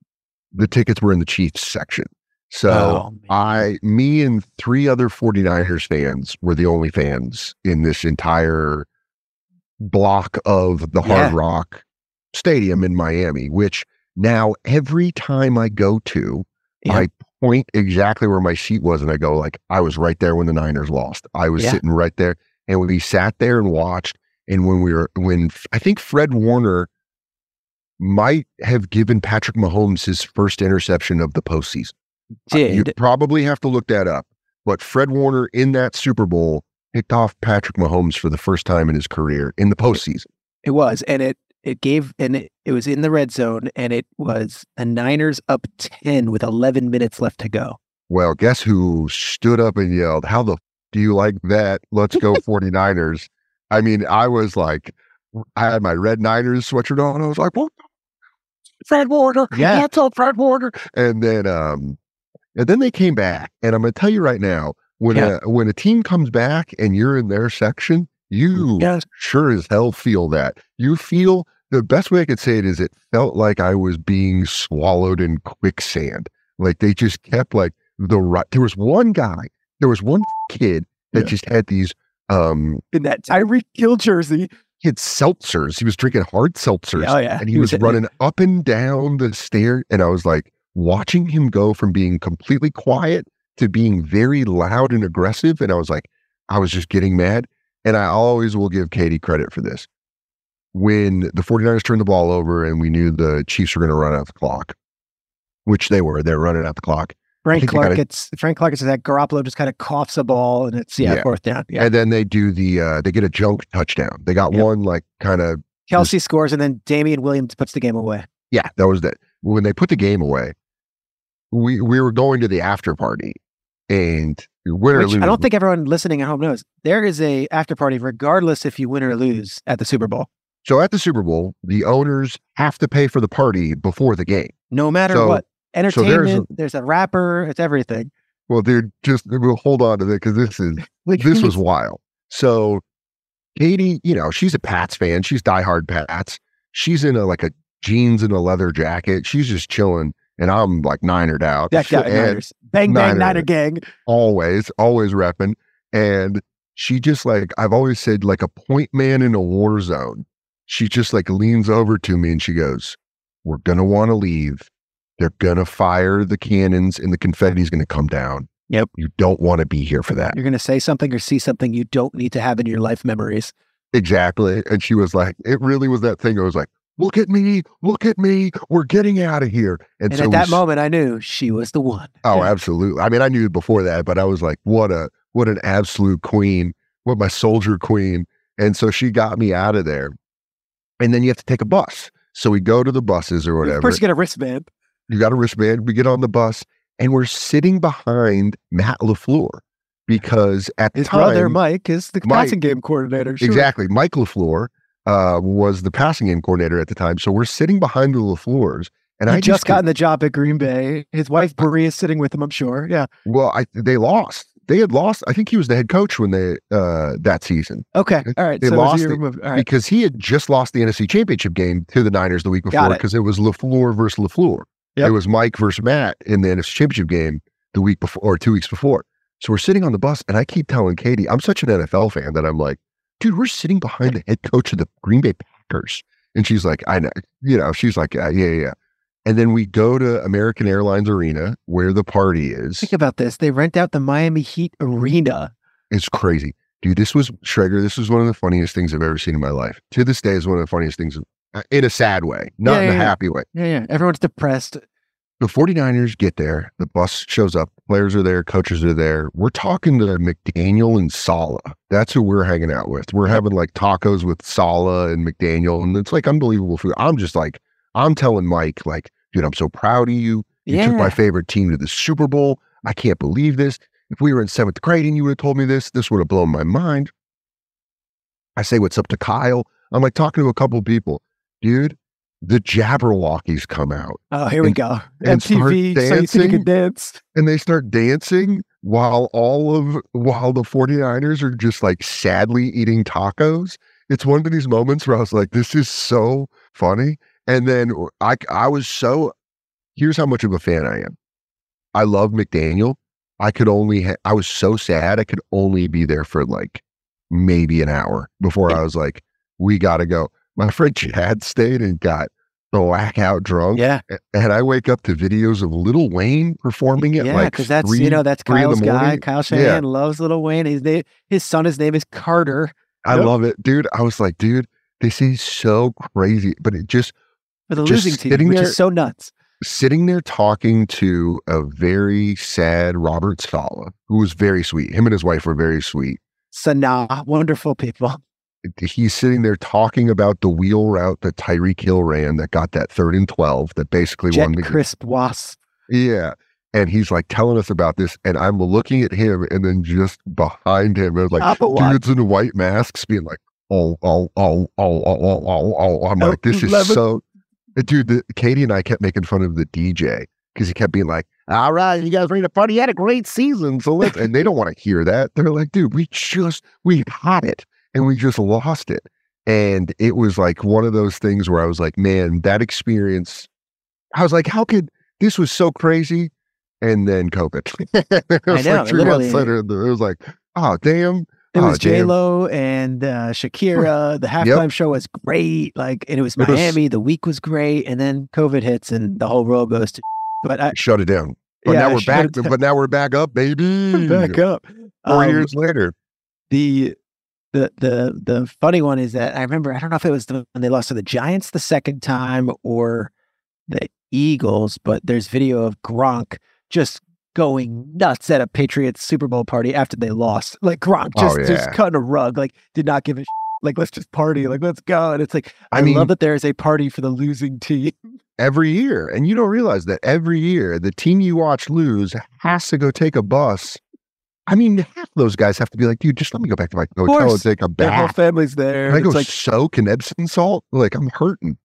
the tickets were in the Chiefs section. So
Oh.
I, me and three other 49ers fans were the only fans in this entire block of the Hard
Yeah.
Rock stadium in Miami, which now every time I go to,
Yeah.
I point exactly where my seat was and I go like I was right there when the Niners lost. I was
Yeah.
sitting right there and we sat there and watched and when we were when I think Fred Warner might have given Patrick Mahomes his first interception of the postseason. Uh,
you
probably have to look that up. But Fred Warner in that Super Bowl picked off Patrick Mahomes for the first time in his career in the postseason.
it was, and it it gave, and it, it was in the red zone, and it was the Niners up ten with eleven minutes left to go.
Well, guess who stood up and yelled, How the f- do you like that? Let's go 49ers. I mean, I was like, I had my red Niners sweatshirt on. I was like, What? Fred Warner.
Yeah.
What's up, Fred Warner? And then, um, and then they came back. And I'm going to tell you right now, when
Yeah.
a when a team comes back and you're in their section, you
Yes.
sure as hell feel that. You feel the best way I could say it is it felt like I was being swallowed in quicksand. Like they just kept like the right. There was one guy, there was one kid that
Yeah.
just had these um
In that Tyreek Hill jersey.
he had seltzers. He was drinking hard seltzers.
Oh yeah,
And he, was,
hitting it.
running up and down the stair. And I was like watching him go from being completely quiet to being very loud and aggressive. And I was like, I was just getting mad. And I always will give Katie credit for this. When the 49ers turned the ball over and we knew the Chiefs were going to run out the clock, which they were, they're running out the clock.
Frank Clark
gotta-
gets Frank Clark gets that Garoppolo just kind of coughs a ball, and it's yeah,
Yeah.
fourth down. Yeah,
And then they do the, uh, they get a junk touchdown. They got
Yep.
one like kind of
Kelce scores, and then Damien Williams puts the game away.
Yeah, that was that. When they put the game away, we we were going to the after party, and win or lose.
I don't think everyone listening at home knows. There is a after party, regardless if you win or lose at the Super Bowl,
so. At the Super Bowl, the owners have to pay for the party before the game.
no matter
So-
what.
there's
Entertainment. there's, a rapper. It's everything.
Well, they're just we'll hold on to that because this is this was wild. So, Katie, you know, she's a Pats fan. She's diehard Pats. She's in a like a jeans and a leather jacket. She's just chilling, and I'm like ninered out.
decked out Niners. Bang bang
Niner.
Niner gang.
always, always repping. And she just like, I've always said, like a point man in a war zone. She just like leans over to me and she goes, We're going to want to leave. They're going to fire the cannons and the confetti's going to come down.
Yep.
You don't want to be here for that.
You're gonna say something or see something you don't need to have in your life memories.
Exactly. And she was like, It really was that thing. I was like, Look at me. Look at me. We're getting out of here. And,
And
so
at
we
that
s-
moment, I knew she was the one.
Oh, absolutely. I mean, I knew before that, but I was like, what a what an absolute queen, what my soldier queen. And so she got me out of there. And then you have to take a bus. So we go to the buses or whatever.
First, you get a wristband.
You got a wristband. We get on the bus and we're sitting behind Matt LaFleur because at the time,
brother Mike is the
Mike-
passing game coordinator. Sure.
exactly, Mike LaFleur uh, was the passing game coordinator at the time. So we're sitting behind the LaFleurs. And
he
I
just
just
gotten the job at Green Bay. His wife Marie is sitting with him. I'm sure. Yeah.
well, I, they lost. They had lost. I think he was the head coach when they uh, that season.
Okay. All right.
They
so it
lost it.
Right.
because he had just lost the NFC Championship game to the Niners the week before
it.
because it. was LaFleur versus LaFleur.
Yep.
It was Mike versus Matt in the NFC Championship game the week before or two weeks before. So we're sitting on the bus and I keep telling Katie, I'm such an NFL fan that I'm like, dude, we're sitting behind the head coach of the Green Bay Packers. And she's like, I know, you know, she's like, yeah, yeah, yeah. And then we go to American Airlines Arena where the party is.
Think about this. They rent out the Miami Heat arena.
It's crazy. Dude, this was Schrager. This was one of the funniest things I've ever seen in my life. To this day is one of the funniest things uh, in a sad way, not
Yeah,
in a
yeah.
happy way.
Yeah, yeah. Everyone's depressed.
The 49ers get there, the bus shows up, players are there, coaches are there. We're talking to McDaniel and Saleh. That's who we're hanging out with. We're having like tacos with Saleh and McDaniel, and it's like unbelievable food. I'm just like, I'm telling Mike, like, dude, I'm so proud of you. You
yeah.
took my favorite team to the Super Bowl. I can't believe this. If we were in seventh grade and you would have told me this, this would have blown my mind. I say what's up to Kyle. I'm like talking to a couple people. Dude, the Jabbawockeez come out
oh, here we
and-
go.
and start
MTV, so you
dancing.
can dance.
and they start dancing while all of while the 49ers are just like sadly eating tacos. It's one of these moments where I was like, this is so funny. And then uh, I I was so here's how much of a fan I am. I love McDaniel. I could only ha- I was so sad I could only be there for like maybe an hour before I was like, we gotta go. My friend Chad stayed and got blackout drunk.
Yeah.
And I wake up to videos of Lil Wayne performing it.
Yeah,
like
because that's
three,
you know that's
three in the
Kyle's guy. Kyle
Yeah.
Loves Lil Wayne. His name, his son, his name is Carter
I
Yep.
love it, dude. I was like, dude, this is so crazy. But it just
for the
Just
losing team, which
there,
is so nuts.
Sitting there talking to a very sad Robert Saleh, who was very sweet. Him and his wife were very sweet.
Sanaa, wonderful people.
He's sitting there talking about the wheel route that Tyreek Hill ran that got that third and 12 that basically
Jet
won the
crisp wasp.
Yeah and he's like telling us about this, and I'm looking at him, and then just behind him, there's like dudes in white masks being like, "Oh, oh, oh, oh, oh, oh, oh!" oh. I'm
oh,
like, "This is so Dude, the, Katie and I kept making fun of the DJ because he kept being like, all right, you guys ready to party? You had a great season. So let's, and they don't want to hear that. They're like, dude, we just, we had it and we just lost it. And it was like one of those things where I was like, man, that experience, I was like, how could this was so crazy? And then COVID. it was
know,
like three months later, it was like, oh, damn.
It
Oh,
was J Lo and uh, Shakira. The halftime show was great. Like, and it was
It was-
Miami. the week was great, and then COVID hits, and the whole world goes to. But I
Shut it down. But
Yeah,
now
I
we're back. But now we're back up, baby.
back up.
Four
Um,
years later.
the the the the funny one is that I remember I don't know if it was the, when they lost to the Giants the second time or the Eagles, but there's video of Gronk just going nuts at a Patriots Super Bowl party after they lost. Like Gronk
Oh,
just just
yeah.
cutting a rug, like did not give a sh- like let's just party, like let's go. And it's like I,
I mean-
love that there is a party for the losing team.
every year. And you don't realize that every year the team you watch lose has to go take a bus. I mean, half those guys have to be like, dude, just let me go back to my hotel and take a
Their whole family's there.
And I go
It's like
soak in Epsom salt. Like I'm hurting.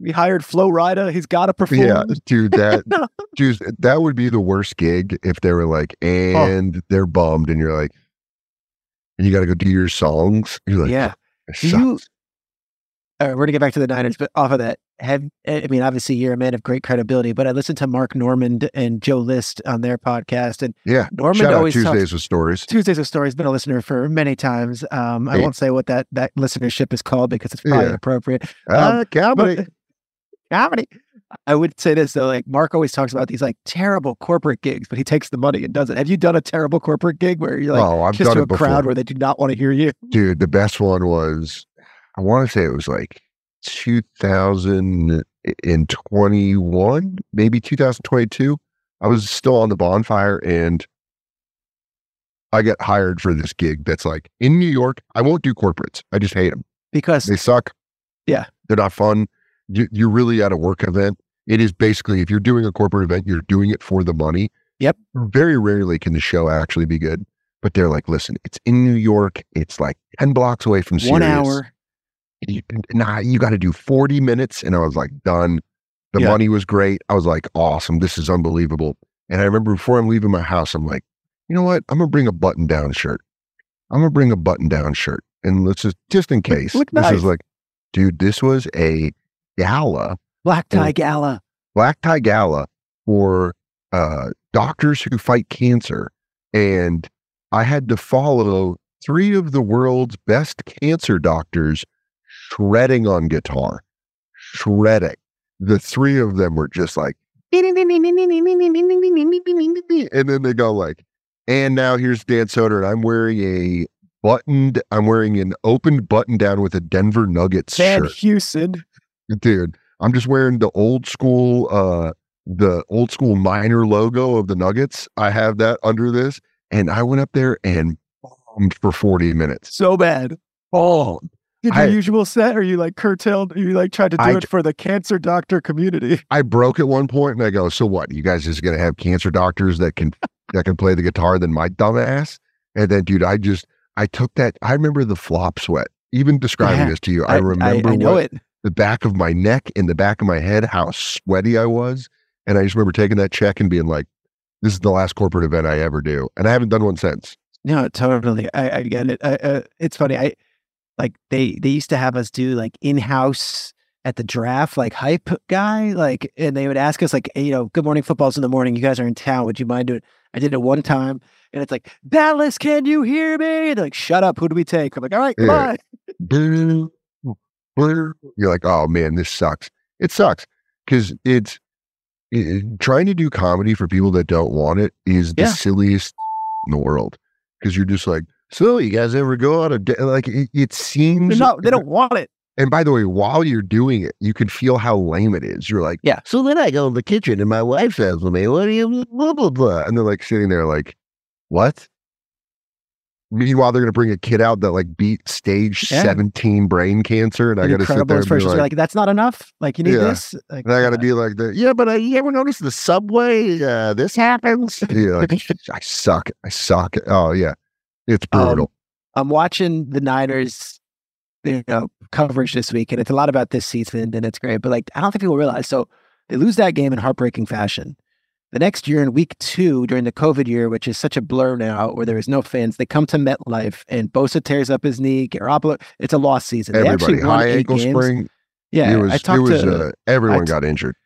We hired Flo Rida. He's got to perform.
Yeah, dude, that dude, that would be the worst gig if they were like,
Oh.
and they're bummed, and you're like, and you got to go do your songs. You're like,
yeah.
"This
Do you- all right, we're gonna get back to the Niners, but off of that, have I mean, obviously you're a man of great credibility, but I listened to Mark Normand and Joe List on their podcast, and
yeah.
Normand always
Tuesdays
talks,
with stories.
Tuesdays with Stories. Been a listener for many times. Um, I won't say what that that listenership is called because it's probably
Yeah.
inappropriate.
Ah,
But
comedy.
I would say this though, like Mark always talks about these like terrible corporate gigs, but he takes the money and does it. Have you done a terrible corporate gig where you're like
oh, I've
just
done
to a
before.
crowd where they do not want to hear you?
dude the best one was i want to say it was like 2021 maybe 2022 i was still on the bonfire and i get hired for this gig that's like in new york i won't do corporates i just hate them
Because
they suck
Yeah.
they're not fun you're really at a work event it is basically if you're doing a corporate event you're doing it for the money
Yep.
very rarely can the show actually be good but they're like listen it's in new york it's like 10 blocks away from
one
Sirius
hour,
you, nah, you got to do 40 minutes. And I was like, done. The
Yeah.
money was great. I was like, awesome. This is unbelievable. And I remember before I'm leaving my house, I'm like, you know what? I'm going to bring a button down shirt. I'm going to bring a button down shirt. And let's just, just in case.
look
this
nice.
is like, dude, this was a gala,
black tie gala.
black tie gala for uh, doctors who fight cancer. And I had to follow three of the world's best cancer doctors shredding on guitar, shredding. The three of them were just like, and then they go like, and now here's Dan Soder, and I'm wearing a buttoned, I'm wearing an opened button down with a Denver Nuggets
Van
shirt
Houston.
Dude i'm just wearing the old school uh the old school miner logo of the nuggets i have that under this and i went up there and bombed for 40 minutes
So bad.
bombed
Did your
I-
usual set, or you like curtailed? You like tried to do
I
it for the cancer doctor community?
i broke at one point and i go so what you guys just gonna have cancer doctors that can that can play the guitar than my dumb ass and then dude i just i took that i remember the flop sweat even describing
Yeah,
this to you i, remember
I, know
what,
it.
The back of my neck and the back of my head, how sweaty I was. And I just remember taking that check and being like, this is the last corporate event I ever do. And I haven't done one since.
No, totally. I, I get it. I, uh, it's funny. I like they they used to have us do like in house at the draft, like hype guy, like, and they would ask us like, hey, you know, good morning, football's in the morning. You guys are in town. Would you mind doing? I did it one time, and it's like Dallas, can you hear me? And they're like, shut up. Who do we take? I'm like, all right, come
Yeah.
on.
You're like, oh man, this sucks. It sucks because it's it, trying to do comedy for people that don't want it is the
Yeah.
silliest in the world because you're just like, so you guys ever go out a day? Like it, it seems.
No, they don't want it.
And by the way, while you're doing it, you can feel how lame it is. You're like,
Yeah.
So then I go in the kitchen and my wife says to me, "What do you blah blah blah?" And they're like sitting there, like, "What?" Meanwhile, they're gonna bring a kid out that like beat stage
Yeah.
17 brain cancer, and I gotta sit there and be like,
like, that's not enough. Like you need
Yeah.
this. Like,
and I gotta
uh,
be like, the, "Yeah, but I, you ever notice the subway? Uh, this happens." Yeah, like, I suck. I suck. Oh yeah, it's
Um,
brutal.
I'm watching the Niners, you know, coverage this week, and it's a lot about this season, and it's great. But like, I don't think people realize. So they lose that game in heartbreaking fashion. The next year, in week two, during the COVID year, which is such a blur now, where there is no fans, they come to MetLife, and Bosa tears up his knee. Garoppolo, it's a lost season. They
Everybody, high ankle
games.
sprain.
Yeah,
it was.
I
It
talked
was.
to
uh, everyone
t-
got injured.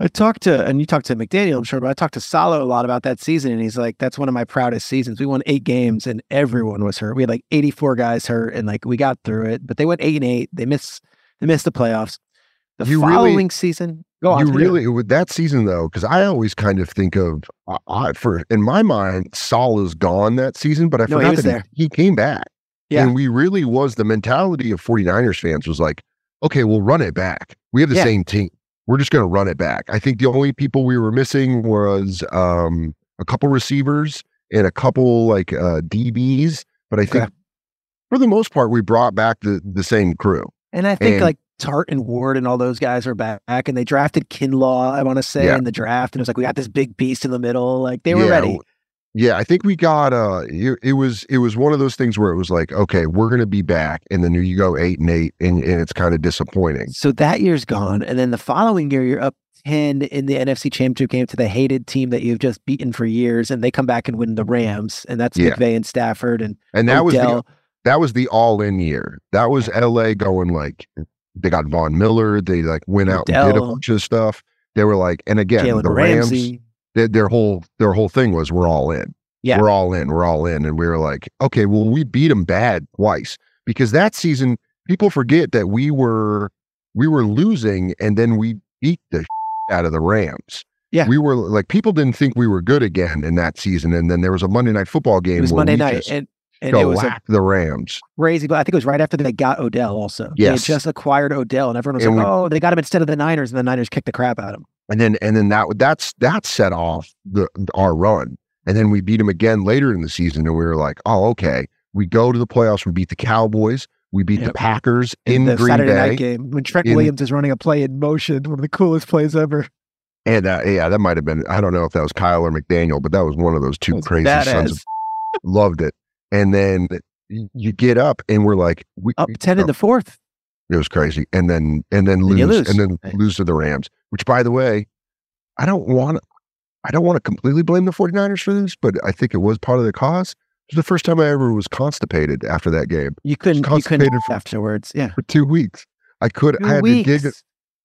I talked to, and you talked to McDaniel, I'm sure, but I talked to Saleh a lot about that season, and he's like, "That's one of my proudest seasons. We won eight games, and everyone was hurt. We had like 84 guys hurt, and like we got through it. But they went eight and eight. They missed, they missed the playoffs. The
You really-
following season, go on.
you really with that season though, because I always kind of think of I, I, for in my mind, Saleh is gone that season, but I
No, he
forgot
was
that. He, he came back.
Yeah.
And we really was the mentality of 49ers fans was like, okay, we'll run it back. We have the
Yeah.
same team. We're just gonna run it back. I think the only people we were missing was um a couple receivers and a couple like uh DBs, but I think
Okay.
for the most part we brought back the the same crew.
And I think
and-
like Tart and Ward and all those guys are back, and they drafted Kinlaw. I want to say
Yeah.
in the draft, and it was like we got this big beast in the middle. Like they were
Yeah,
ready.
Yeah, I think we got uh it, it was it was one of those things where it was like, okay, we're gonna be back, and then you go eight and eight, and, and it's kind of disappointing.
So that year's gone, and then the following year you're up ten in the NFC Championship game to the hated team that you've just beaten for years, and they come back and win the Rams, and that's
Yeah.
McVay and Stafford and
And that was the that was the all in year. That was LA going like they got Von Miller, they like went out and did a bunch of stuff. They were like, and again,
Jalen
the Rams, their, their whole their whole thing was we're all in.
Yeah.
We're all in. We're all in. And we were like, okay, well, we beat them bad twice because that season people forget that we were we were losing and then we beat the out of the Rams.
Yeah.
We were like people didn't think we were good again in that season. And then there was a Monday night football game
It was Monday night,
just
and and it was a
the Rams.
crazy. But I think it was right after they got Odell. Also, they had just acquired Odell, and everyone was
And
like,
we-
"Oh, they got him instead of the Niners," and the Niners kicked the crap out of him.
And then and then that that's that set off the our run. And then we beat them again later in the season, and we were like, oh, okay. We go to the playoffs. We beat the Cowboys. We beat the Packers in
the
Green
Saturday
Bay.
night game when Trent
in-
Williams is running a play in motion, one of the coolest plays ever.
And uh, yeah, that might have been. I don't know if that was Kyle or McDaniel, but that was one of those two crazy sons of. Loved it. And then you get up, and we're like, we,
Up ten in the fourth.
It was crazy, and then and then lose,
you lose.
and then
Right.
lose to the Rams. Which, by the way, I don't want. I don't want to completely blame the 49ers for this, but I think it was part of the cause. It was the first time I ever was constipated after that game
You couldn't. You couldn't
constipated for-
afterwards. Yeah.
for two weeks. I could.
Two
I had
weeks.
to gig.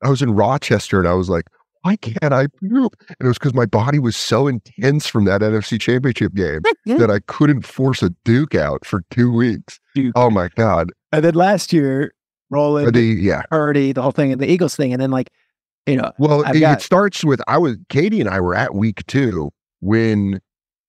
I was in Rochester, and I was like, "Why can't I poop?" And it was because my body was so intense from that NFC Championship game that I couldn't force a Duke out for two weeks.
Duke.
Oh my god!
And then last year, Roland,
The yeah.
Purdy, the whole thing, and the Eagles thing, and then like, you know,
Well, it,
got-
it starts with I was Katie and I were at week two when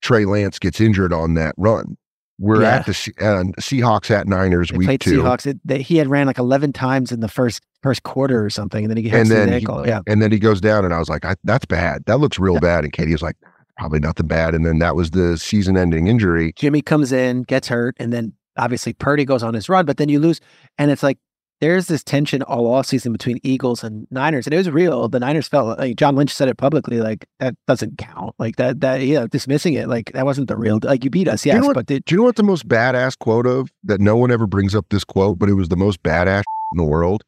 Trey Lance gets injured on that run. We're
Yeah.
at the uh, Seahawks at Niners
they
week
played
two,
Seahawks. It, they, he had ran like eleven times in the first first quarter or something, and then he hit
and then he,
ankle. yeah,
and then he goes down, and I was like, I, "That's bad. That looks real bad." And Katie was like, "Probably nothing bad." And then that was the season-ending injury.
Jimmy comes in, gets hurt, and then obviously Purdy goes on his run, but then you lose, and it's like there's this tension all off season between Eagles and Niners, and it was real. The Niners felt like John Lynch said it publicly, like that doesn't count, like that that yeah, dismissing it, like that wasn't the real, like you beat us,
you know what-
but did
Do you know what the most badass quote of that no one ever brings up this quote, but it was the most badass in the world,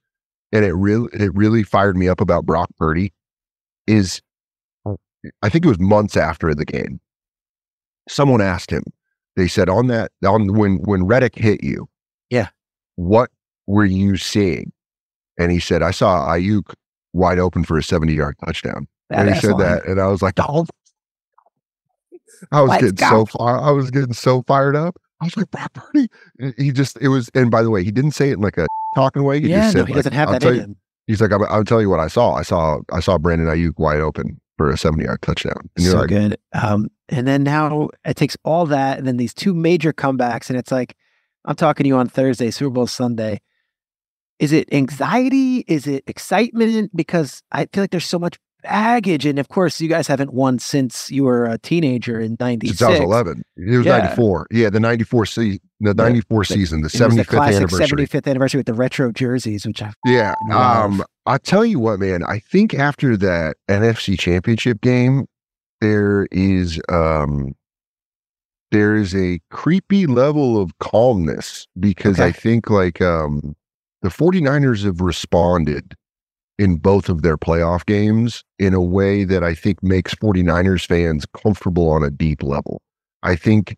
and it really it really fired me up about Brock Purdy. Is I think it was months after the game. Someone asked him. They said on that on when when Reddick hit you,
Yeah.
what were you seeing? And he said, I saw Aiyuk wide open for a seventy yard touchdown. and he said
line.
that, and I was like, oh. I was
Let's
getting
go.
so far. I was getting so fired up. I was like, Brock Purdy. He just, it was, and by the way, he didn't say it in like a talking way. He
yeah,
just
no,
said,
he
like,
doesn't have
I'll
that in
you-
him.
He's like, I'll, I'll tell you what I saw. I saw I saw Brandon Aiyuk wide open for a 70 yard touchdown. And you're
so
like,
good. Um, and then now it takes all that and then these two major comebacks, and it's like, I'm talking to you on Thursday, Super Bowl Sunday. Is it anxiety? Is it excitement? Because I feel like there's so much baggage, and of course, you guys haven't won since you were a teenager in '96.
since I was 11. It was
Yeah.
94. Yeah, the 94 season, the 94 season, the
was the
75th
classic
anniversary.
75th anniversary with the retro jerseys, which I
Yeah.
Love.
Um, I tell you what, man, I think after that NFC championship game, there is um there is a creepy level of calmness because I think like um the 49ers have responded in both of their playoff games in a way that I think makes 49ers fans comfortable on a deep level. I think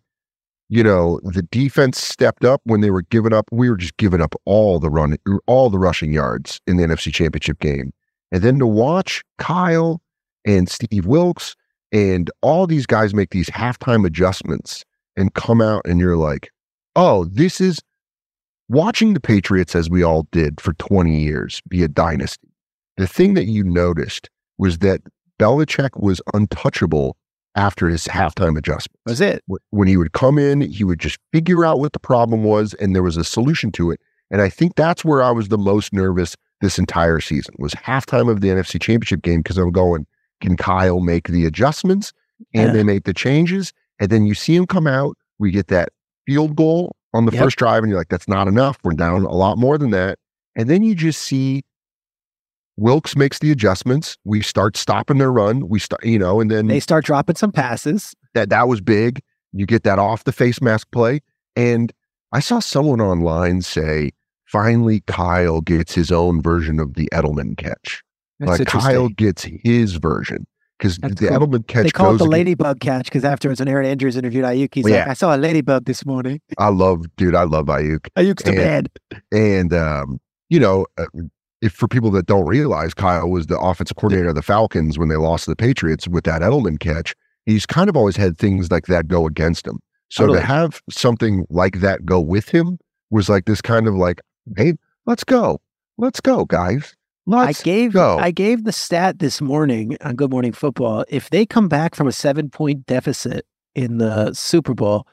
you know, the defense stepped up when they were giving up. We were just giving up all the run, all the rushing yards in the NFC Championship game. And then to watch Kyle and Steve Wilks and all these guys make these halftime adjustments and come out, and you're like, oh, this is watching the Patriots as we all did for 20 years be a dynasty. The thing that you noticed was that Belichick was untouchable after his halftime adjustment.
was it.
when he would come in, he would just figure out what the problem was, and there was a solution to it. And I think that's where I was the most nervous this entire season was halftime of the NFC Championship game because I'm going, can Kyle make the adjustments? And
Yeah.
they make the changes, and then you see him come out. We get that field goal on the
Yep.
first drive, and you're like, that's not enough. We're down a lot more than that. And then you just see Wilks makes the adjustments. We start stopping their run. We start, you know, and then
They start dropping some passes.
that that was big. You get that off the face mask play. And I saw someone online say, finally, Kyle gets his own version of the Edelman catch.
That's
like. Kyle gets his version because the
cool.
Edelman catch
they call it the
against-
ladybug catch because afterwards, when Erin Andrews interviewed Aiyuk, he's
Well,
like,
yeah.
"I saw a ladybug this morning.
I love, dude, I love Aiyuk.
Aiyuk's the man."
And, um, you know, uh, if for people that don't realize, Kyle was the offensive coordinator of the Falcons when they lost to the Patriots with that Edelman catch. He's kind of always had things like that go against him. So
Totally.
to have something like that go with him was like this kind of like, hey, let's go. Let's go, guys. Let's
I gave
go.
I gave the stat this morning on Good Morning Football. If they come back from a seven point deficit in the Super Bowl,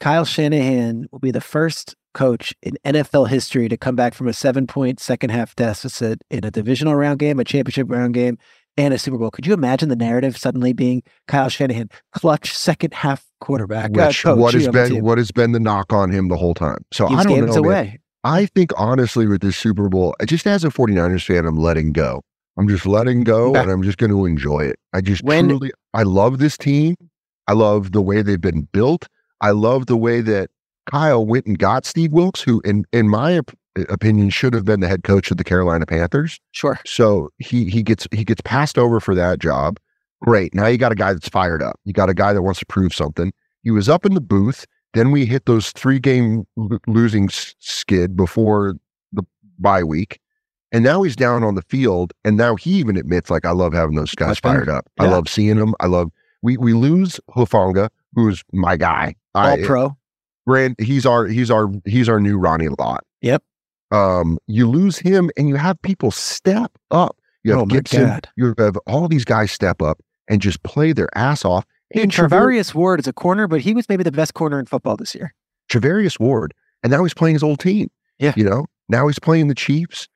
Kyle Shanahan will be the first coach in NFL history to come back from a seven point second half deficit in a divisional round game, a championship round game, and a Super Bowl. Could you imagine the narrative suddenly being Kyle Shanahan, clutch second half quarterback? uh,
which
coach
what has been what has been the knock on him the whole time. So I don't know.
away.
I think honestly with this Super Bowl, just as a 49ers fan, I'm letting go. I'm just letting go and I'm just going to enjoy it. I just
When-
truly, I love this team. I love the way they've been built. I love the way that Kyle went and got Steve Wilks, who in, in my op- opinion should have been the head coach of the Carolina Panthers.
Sure.
So he he gets he gets passed over for that job. Great. Now you got a guy that's fired up. You got a guy that wants to prove something. He was up in the booth. Then we hit those three game l- losing skid before the bye week. And now he's down on the field. And now he even admits, like, I love having those guys fired up. I love seeing them. I love, we, we lose Hufanga, who's my guy.
All
I,
pro.
Brand, he's our, he's our, he's our new Ronnie Lott.
Yep.
Um, you lose him and you have people step up. You have
Oh
Gibson, you have all these guys step up and just play their ass off.
And Charvarius Ward is a corner, but he was maybe the best corner in football this year.
Charvarius Ward, and now he's playing his old team.
Yeah.
you know, now he's playing the Chiefs,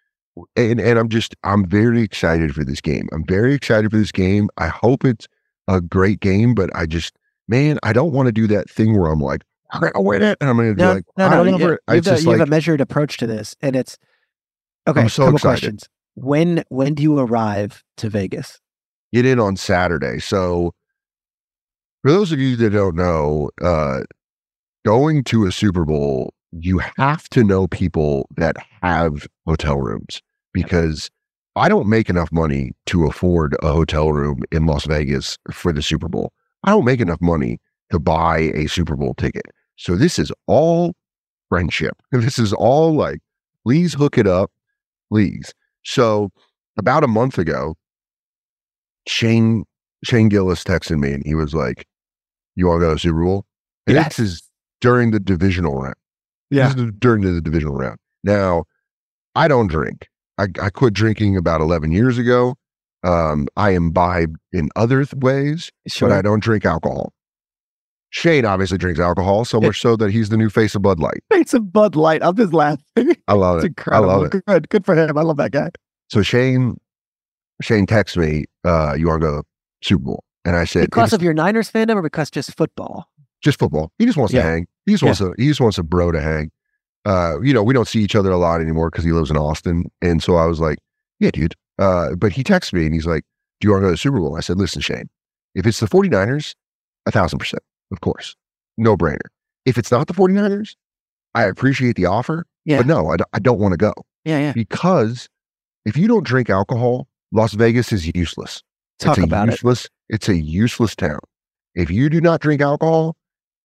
and and I'm just I'm very excited for this game. I'm very excited for this game. I hope it's a great game, but I just man, I don't want to do that thing where I'm like, I'm gonna win it, and I'm gonna be
No,
like,
no,
I don't
You,
ever.
you have,
It's
a, you have a measured approach to this, and it's okay.
I'm so
couple
excited.
questions. When when do you arrive to Vegas?
get in on Saturday. So for those of you that don't know, uh, going to a Super Bowl, you have to know people that have hotel rooms because I don't make enough money to afford a hotel room in Las Vegas for the Super Bowl. I don't make enough money to buy a Super Bowl ticket. So this is all friendship. This is all like, please hook it up, please. So about a month ago, Shane Shane Gillis texted me and he was like, "You want to go to Super Bowl?" And
Yes.
this is during the divisional round.
Yeah.
This is during the divisional round. Now, I don't drink. I, I quit drinking about 11 years ago. Um, I imbibe in other th- ways,
Sure.
but I don't drink alcohol. Shane obviously drinks alcohol, so much so that he's the new face of Bud Light.
It's a Bud Light. I'm just laughing.
I love
It's
it.
incredible.
I love it.
Good. Good for him. I love that guy.
So Shane, Shane texts me, uh, you want to go to Super Bowl? And I said,
Because of your Niners fandom or because just football?
just football. He just wants
Yeah.
to hang. He just wants to, he just wants a bro to hang. Uh, you know, we don't see each other a lot anymore because he lives in Austin. And so I was like, yeah, dude. Uh, but he texted me and he's like, do you want to go to the Super Bowl? I said, listen, Shane, if it's the 49ers, a thousand percent, of course. No brainer. If it's not the 49ers, I appreciate the offer,
Yeah.
but no, I, d- I don't want to go
Yeah, yeah.
because if you don't drink alcohol, Las Vegas is useless.
Talk
it's a
about it.
useless, It's a useless town. If you do not drink alcohol,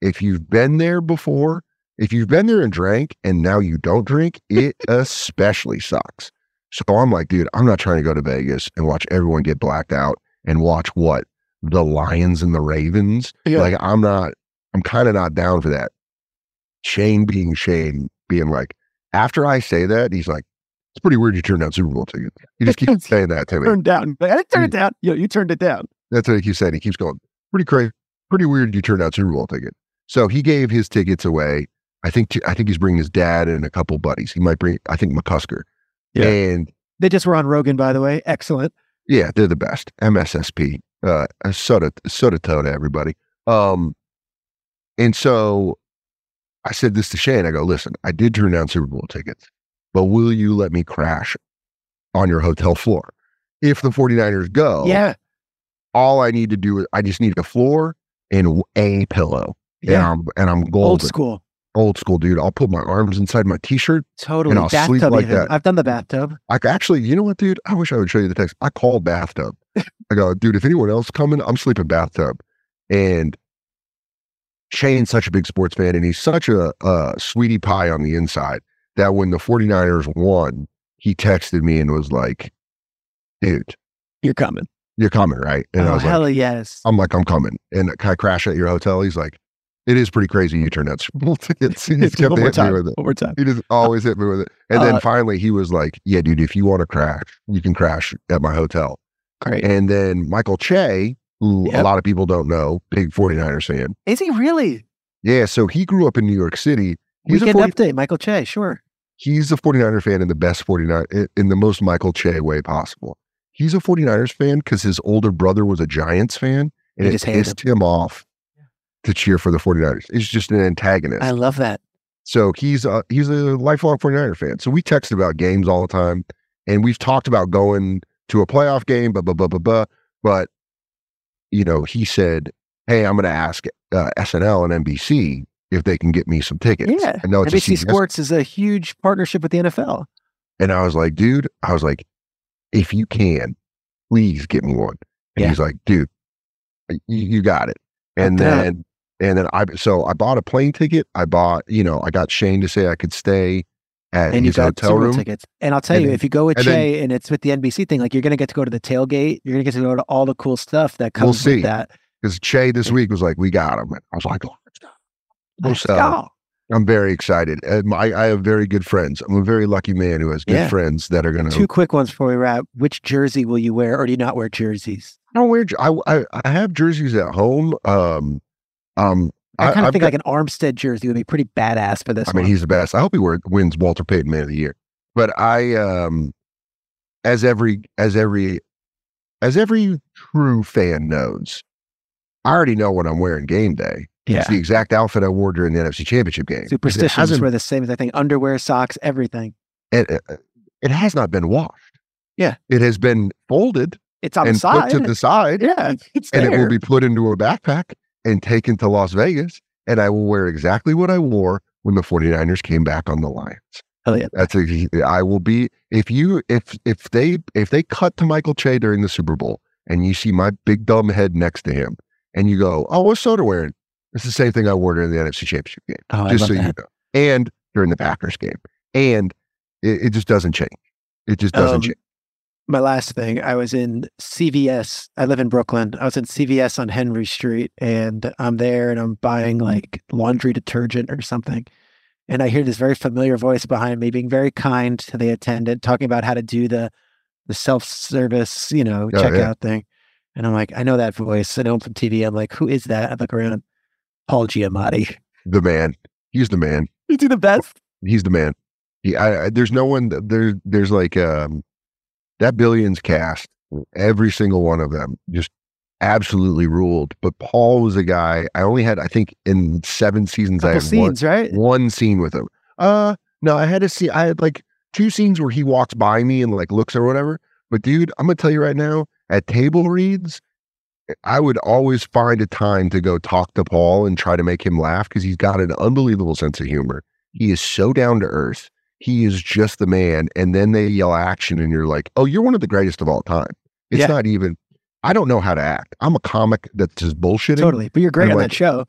if you've been there before, if you've been there and drank and now you don't drink, it especially sucks. So I'm like, dude, I'm not trying to go to Vegas and watch everyone get blacked out and watch what the Lions and the Ravens.
Yeah.
Like, I'm not, I'm kind of not down for that. Shane being Shane, being like, after I say that, he's like, it's pretty weird you turned down Super Bowl tickets. You just keep saying that to me.
Turned down. I didn't turn it down. You, you turned it down.
That's what he keeps saying. He keeps going, pretty crazy, pretty weird you turned out Super Bowl ticket. So he gave his tickets away. I think to, I think he's bringing his dad and a couple buddies. He might bring, I think McCusker.
Yeah.
And
They just were on Rogan, by the way. Excellent.
yeah, they're the best. MSSP, uh, soda, soda toe to everybody. Um, and so I said this to Shane. I go, listen, I did turn down Super Bowl tickets, but will you let me crash on your hotel floor? If the 49ers go,
Yeah.
all I need to do is I just need a floor and a pillow.
Yeah.
And I'm, and I'm golden.
Old school.
Old school, dude. I'll put my arms inside my t-shirt.
Totally.
And I'll sleep
bathtub
like
even.
that.
I've done the bathtub.
I actually, you know what, dude? I wish I would show you the text. I called bathtub. I go, dude, if anyone else coming, I'm sleeping bathtub. And Shane's such a big sports fan and he's such a, a sweetie pie on the inside that when the 49ers won, he texted me and was like, dude,
You're coming.
you're coming, right? And I
oh,
was like,
hell yes.
I'm like, I'm coming. And can I crash at your hotel? He's like, it is pretty crazy you turned out Super Bowl tickets. He just kept hitting me with it.
One more time.
He just always hit me with it. And
Uh,
then finally he was like, yeah, dude, if you want to crash, you can crash at my hotel.
Great.
And then Michael Che, who a lot of people don't know, big 49ers fan.
Is he really?
Yeah. So he grew up in New York City. He's a,
Weekend
40,
update. Michael Che. Sure.
he's a 49er fan in the best 49 in- the most Michael Che way possible. He's a 49ers fan because his older brother was a Giants fan and it pissed him off to cheer for the 49ers. He's just an antagonist.
I love that.
So he's a, he's a lifelong 49er fan. So we text about games all the time and we've talked about going to a playoff game, blah, blah, blah, blah, blah. But, you know, he said, Hey, I'm going to ask uh, SNL and NBC if they can get me some tickets.
Yeah.
I know it's
NBC Sports is a huge partnership with the NFL.
And I was like, dude, I was like, if you can, please get me one. And
Yeah.
he's like, dude, you, you got it. And
Okay.
then, and then I, so I bought a plane ticket. I bought, you know, I got Shane to say I could stay at
And you
his
got
hotel room.
tickets. And I'll tell
And
you,
then-
if you go with
and then-
Che and it's with the NBC thing, like you're going to get to go to the tailgate. You're going to get to go to all the cool stuff that comes We'll
see.
with that.
Because Che this week was like, we got him. And I was like, oh, let's.
Let's
So,
go.
I'm very excited. I, I have very good friends. I'm a very lucky man who has good
Yeah.
friends that are going to.
Two quick ones before we wrap. Which jersey will you wear or do you not wear jerseys?
I don't wear. I, I I have jerseys at home. Um, um.
I kind of think
got-
like an Armstead jersey would be pretty badass for this
I mean, he's the best. I hope he wins Walter Payton Man of the Year. But I, um, as every as every as every true fan knows, I already know what I'm wearing game day.
Yeah.
It's the exact outfit I wore during the NFC Championship game. It
Superstitions were the same as I think underwear, socks, everything.
It, it, it has not been washed.
Yeah.
it has been folded
It's on
and
the side.
put to the side,
yeah, it's
and it will be put into a backpack and taken to Las Vegas. And I will wear exactly what I wore when the 49ers came back on the Lions.
Hell yeah.
That's a, I will be if you if if they if they cut to Michael Che during the Super Bowl and you see my big dumb head next to him and you go, oh, what's soda wearing? It's the same thing I wore during the NFC Championship game,
Oh,
just so you know, and during the Packers game, and it, it just doesn't change. It just doesn't
Um,
change.
my last thing, I was in CVS. I live in Brooklyn. I was in CVS on Henry Street and I'm there and I'm buying like laundry detergent or something. and I hear this very familiar voice behind me, being very kind to the attendant, talking about how to do the the self service, you know,
Oh,
checkout
yeah.
thing. And I'm like, I know that voice. I know him from TV. I'm like, who is that? I look around. Paul Giamatti.
The man. He's the man.
You do the best.
He's the man. He, I, I, there's no one. There, there's like um, that Billions cast. Every single one of them just absolutely ruled. But Paul was a guy. I only had, I think, in seven seasons, I
Couple
had one,
right?
one scene with him. Uh, no, I had to see. I had like two scenes where he walks by me and like looks or whatever. But dude, I'm gonna tell you right now, at table reads, I would always find a time to go talk to Paul and try to make him laugh because he's got an unbelievable sense of humor. He is so down to earth. He is just the man. And then they yell action, and you're like, oh, you're one of the greatest of all time. It's
Yeah.
not even. I don't know how to act. I'm a comic that's just bullshitting
Totally. But you're great on
like-
that show.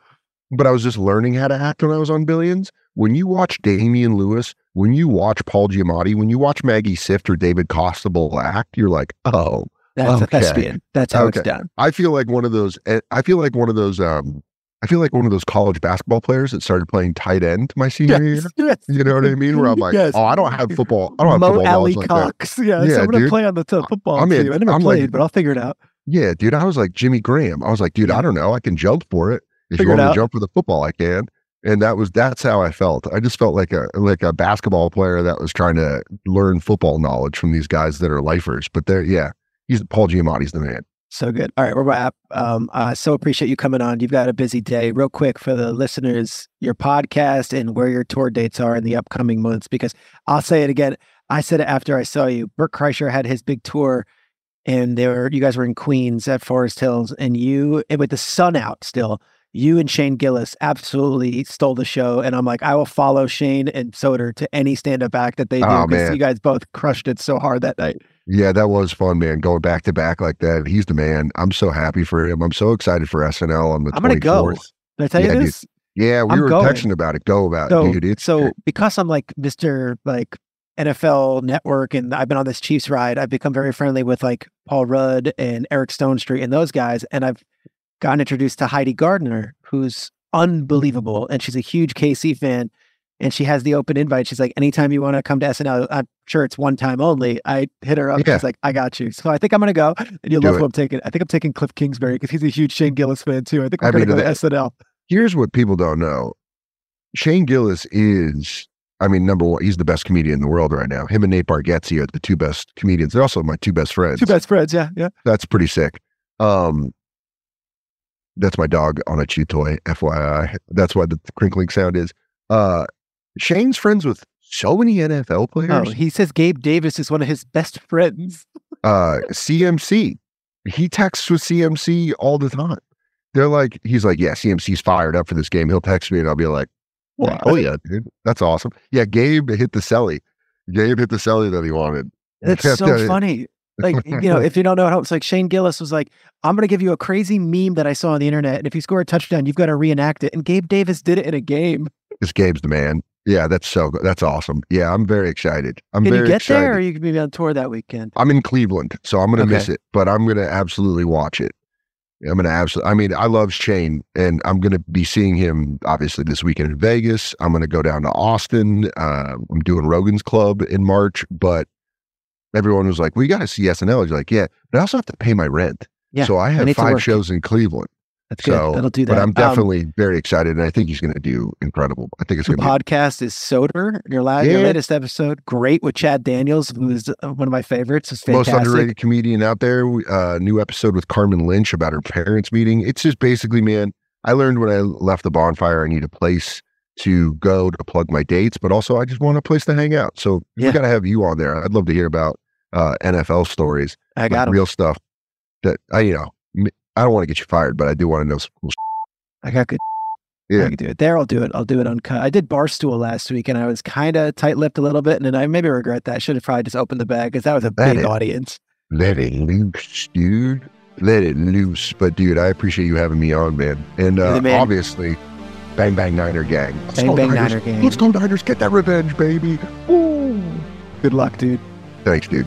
but I was just learning how to act when I was on Billions. When you watch Damian Lewis, when you watch Paul Giamatti, when you watch Maggie Siff or David Costabile act, you're like, oh,
That's a thespian. That's how
Okay.
it's done.
I feel like one of those. eh, I feel like one of those. Um, I feel like one of those college basketball players that started playing tight end my senior year.
yes.
You know what I mean? Where I'm like,
Yes.
oh, I don't have football. I don't have
Mo
football
Alley
like that.
Cox. Yeah, so
Yeah,
I'm gonna play on the t- football
I'm
team. I never
I'm like-
played, but I'll figure it out.
Yeah, dude. I was like Jimmy Graham. I was like, dude,
Yeah.
I don't know. I can jump for it. If
Figure
you want to jump for the football, I can. And that was that's how I felt. I just felt like a like a basketball player that was trying to learn football knowledge from these guys that are lifers. But they're yeah, he's Paul Giamatti's the man.
So good. All right, we're wrap. Um, I so appreciate you coming on. You've got a busy day. Real quick for the listeners, your podcast and where your tour dates are in the upcoming months. Because I'll say it again. I said it after I saw you. Bert Kreischer had his big tour, and they were you guys were in Queens at Forest Hills, and you and with the sun out still. You and Shane Gillis absolutely stole the show, and I'm like, I will follow Shane and Soder to any stand-up act that they do
Oh,
because
man.
you guys both crushed it so hard that night.
Yeah, that was fun, man. Going back to back like that. He's the man. I'm so happy for him. I'm so excited for SNL on the
I'm gonna go.
24th.
Did I tell you
Yeah, dude. Yeah, we
I'm
were
going.
texting about it. Go about
so,
it, dude. It's
so because I'm like Mr. like NFL network and I've been on this Chiefs ride, I've become very friendly with like Paul Rudd and Eric Stonestreet and those guys. And I've gotten introduced to Heidi Gardner, who's unbelievable. And she's a huge KC fan. And she has the open invite. She's like, anytime you want to come to SNL, I'm sure it's one time only. I hit her up.
Yeah.
She's like, I got you. So I think I'm going to go. And you'll
Do
love
it.
who I'm taking. I think I'm taking Cliff Kingsbury because he's a huge Shane Gillis fan too. I think we're going to go to SNL.
here's what people don't know. Shane Gillis is, I mean, number one, he's the best comedian in the world right now. Him and Nate Bargatze are the two best comedians. They're also my two best friends.
Two best friends. Yeah. Yeah.
That's pretty sick. Um, that's my dog on a chew toy, FYI. That's why the crinkling sound is. Uh, Shane's friends with so many NFL players.
Oh, he says Gabe Davis is one of his best friends.
uh CMC. He texts with CMC all the time. They're like, he's like, yeah, CMC's fired up for this game. He'll text me and I'll be like,
Wow.
oh yeah, dude, that's awesome. Yeah, Gabe hit the celly. Gabe hit the celly that he wanted. That's
so funny. Like, you know, if you don't know how it's like Shane Gillis was like, I'm going to give you a crazy meme that I saw on the internet. And if you score a touchdown, you've got to reenact it. And Gabe Davis did it in a game.
This Gabe's the man. Yeah, that's so good. That's awesome. Yeah, I'm very excited. I'm
Can
very
you get
excited.
there or you can be on tour that weekend?
I'm in Cleveland, so I'm gonna miss it, but I'm gonna absolutely watch it. I'm gonna absolutely. I mean, I love Shane, and I'm gonna be seeing him obviously this weekend in Vegas. I'm gonna go down to Austin. Uh, I'm doing Rogan's Club in March, but everyone was like, "We got to see SNL." He's like, "Yeah, but I also have to pay my rent."
Yeah,
so I have
to
five shows in Cleveland.
That's good.
So,
That'll do that.
but I'm
Um,
definitely very excited, and I think he's gonna do incredible. I think it's gonna be
podcast is Soder. Your, la- your latest episode, great with Chad Daniels, who's uh, one of my favorites. It's
most underrated comedian out there. Uh, new episode with Carmen Lynch about her parents meeting. It's just basically, man. I learned when I left the bonfire, I need a place to go to plug my dates, but also I just want a place to hang out. So
Yeah.
we got to have you on there. I'd love to hear about uh, NFL stories,
I got him.
real stuff. That I, you know, I don't want to get you fired, but I do want to know some cool.
I got good.
Yeah.
I can do it. There, I'll do it. I'll do it uncut. I did Barstool last week and I was kind of tight lipped a little bit. And then I maybe regret that. Should have probably just opened the bag because that was a
That
big
is-
audience.
Let it loose, dude. Let it loose. But dude, I appreciate you having me on, man. And uh,
man.
obviously, Bang Bang Niner Gang. Let's
Bang Bang
Niners.
Niner Gang.
Let's go Niners. Get that revenge, baby. Ooh.
Good luck, dude.
Thanks, dude.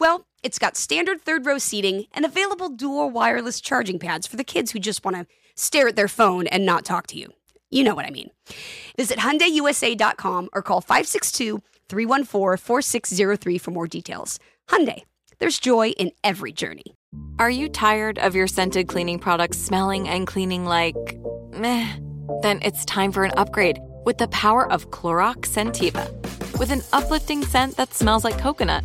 Well, it's got standard third row seating and available dual wireless charging pads for the kids who just want to stare at their phone and not talk to you. You know what I mean. Visit HyundaiUSA.com or call 562 314 4603 for more details. Hyundai, there's joy in every journey.
Are you tired of your scented cleaning products smelling and cleaning like meh? Then it's time for an upgrade with the power of Clorox Sentiva. With an uplifting scent that smells like coconut,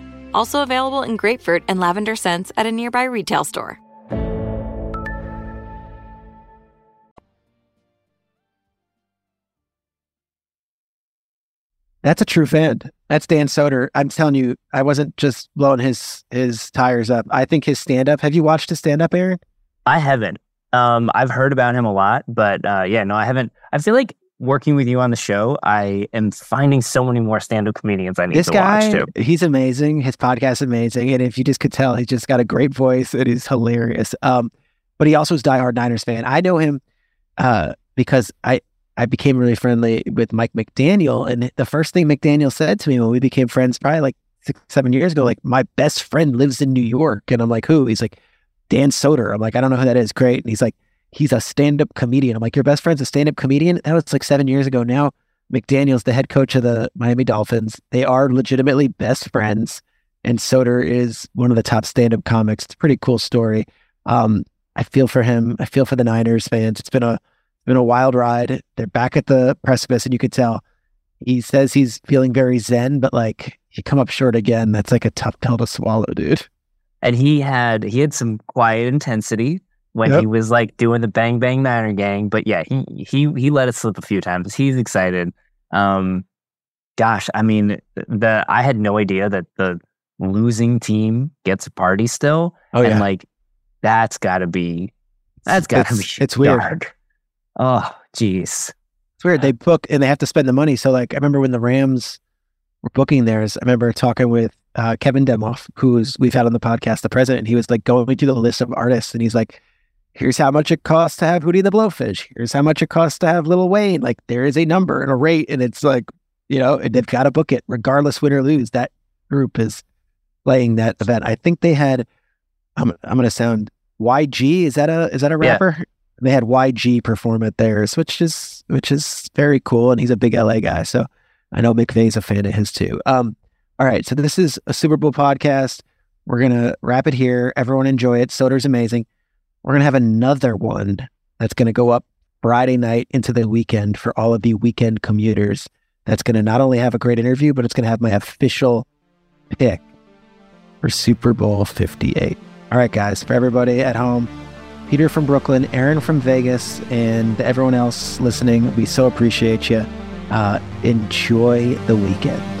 Also available in grapefruit and lavender scents at a nearby retail store.
That's a true fan. That's Dan Soder. I'm telling you, I wasn't just blowing his his tires up. I think his stand up. Have you watched his stand up, Aaron?
I haven't. Um, I've heard about him a lot, but uh, yeah, no, I haven't. I feel like working with you on the show, I am finding so many more stand-up comedians I need
this
to
guy,
watch too.
He's amazing. His podcast is amazing, and if you just could tell, he's just got a great voice. It is hilarious. Um, but he also is diehard Niners fan. I know him uh, because I I became really friendly with Mike McDaniel, and the first thing McDaniel said to me when we became friends, probably like six seven years ago, like my best friend lives in New York, and I'm like, who? He's like Dan Soder. I'm like, I don't know who that is. Great. And he's like, he's a stand up comedian. I'm like, your best friend's a stand up comedian? That was like seven years ago. Now, McDaniel's the head coach of the Miami Dolphins. They are legitimately best friends. And Soder is one of the top stand up comics. It's a pretty cool story. Um, I feel for him. I feel for the Niners fans. It's been a been a wild ride. They're back at the precipice, and you could tell. He says he's feeling very zen, but like you come up short again. That's like a tough pill to swallow, dude
and he had he had some quiet intensity when yep. he was like doing the bang bang niner gang but yeah he he he let it slip a few times he's excited um gosh i mean the i had no idea that the losing team gets a party still oh, and yeah. like that's gotta be that's gotta
it's,
be
it's dark. weird
oh jeez
it's weird they book and they have to spend the money so like i remember when the rams were booking theirs i remember talking with uh, Kevin Demoff, who's we've had on the podcast, the president, he was like going through the list of artists, and he's like, "Here's how much it costs to have Hootie the Blowfish. Here's how much it costs to have Lil Wayne. Like there is a number and a rate, and it's like, you know, they've got to book it regardless, win or lose. That group is playing that event. I think they had. I'm I'm gonna sound YG. Is that a is that a rapper? Yeah. They had YG perform at theirs, which is which is very cool, and he's a big LA guy, so I know McVay's a fan of his too. Um, all right. So this is a Super Bowl podcast. We're going to wrap it here. Everyone enjoy it. Soder's amazing. We're going to have another one that's going to go up Friday night into the weekend for all of you weekend commuters. That's going to not only have a great interview, but it's going to have my official pick for Super Bowl 58. All right, guys, for everybody at home, Peter from Brooklyn, Aaron from Vegas, and everyone else listening, we so appreciate you. Uh, enjoy the weekend.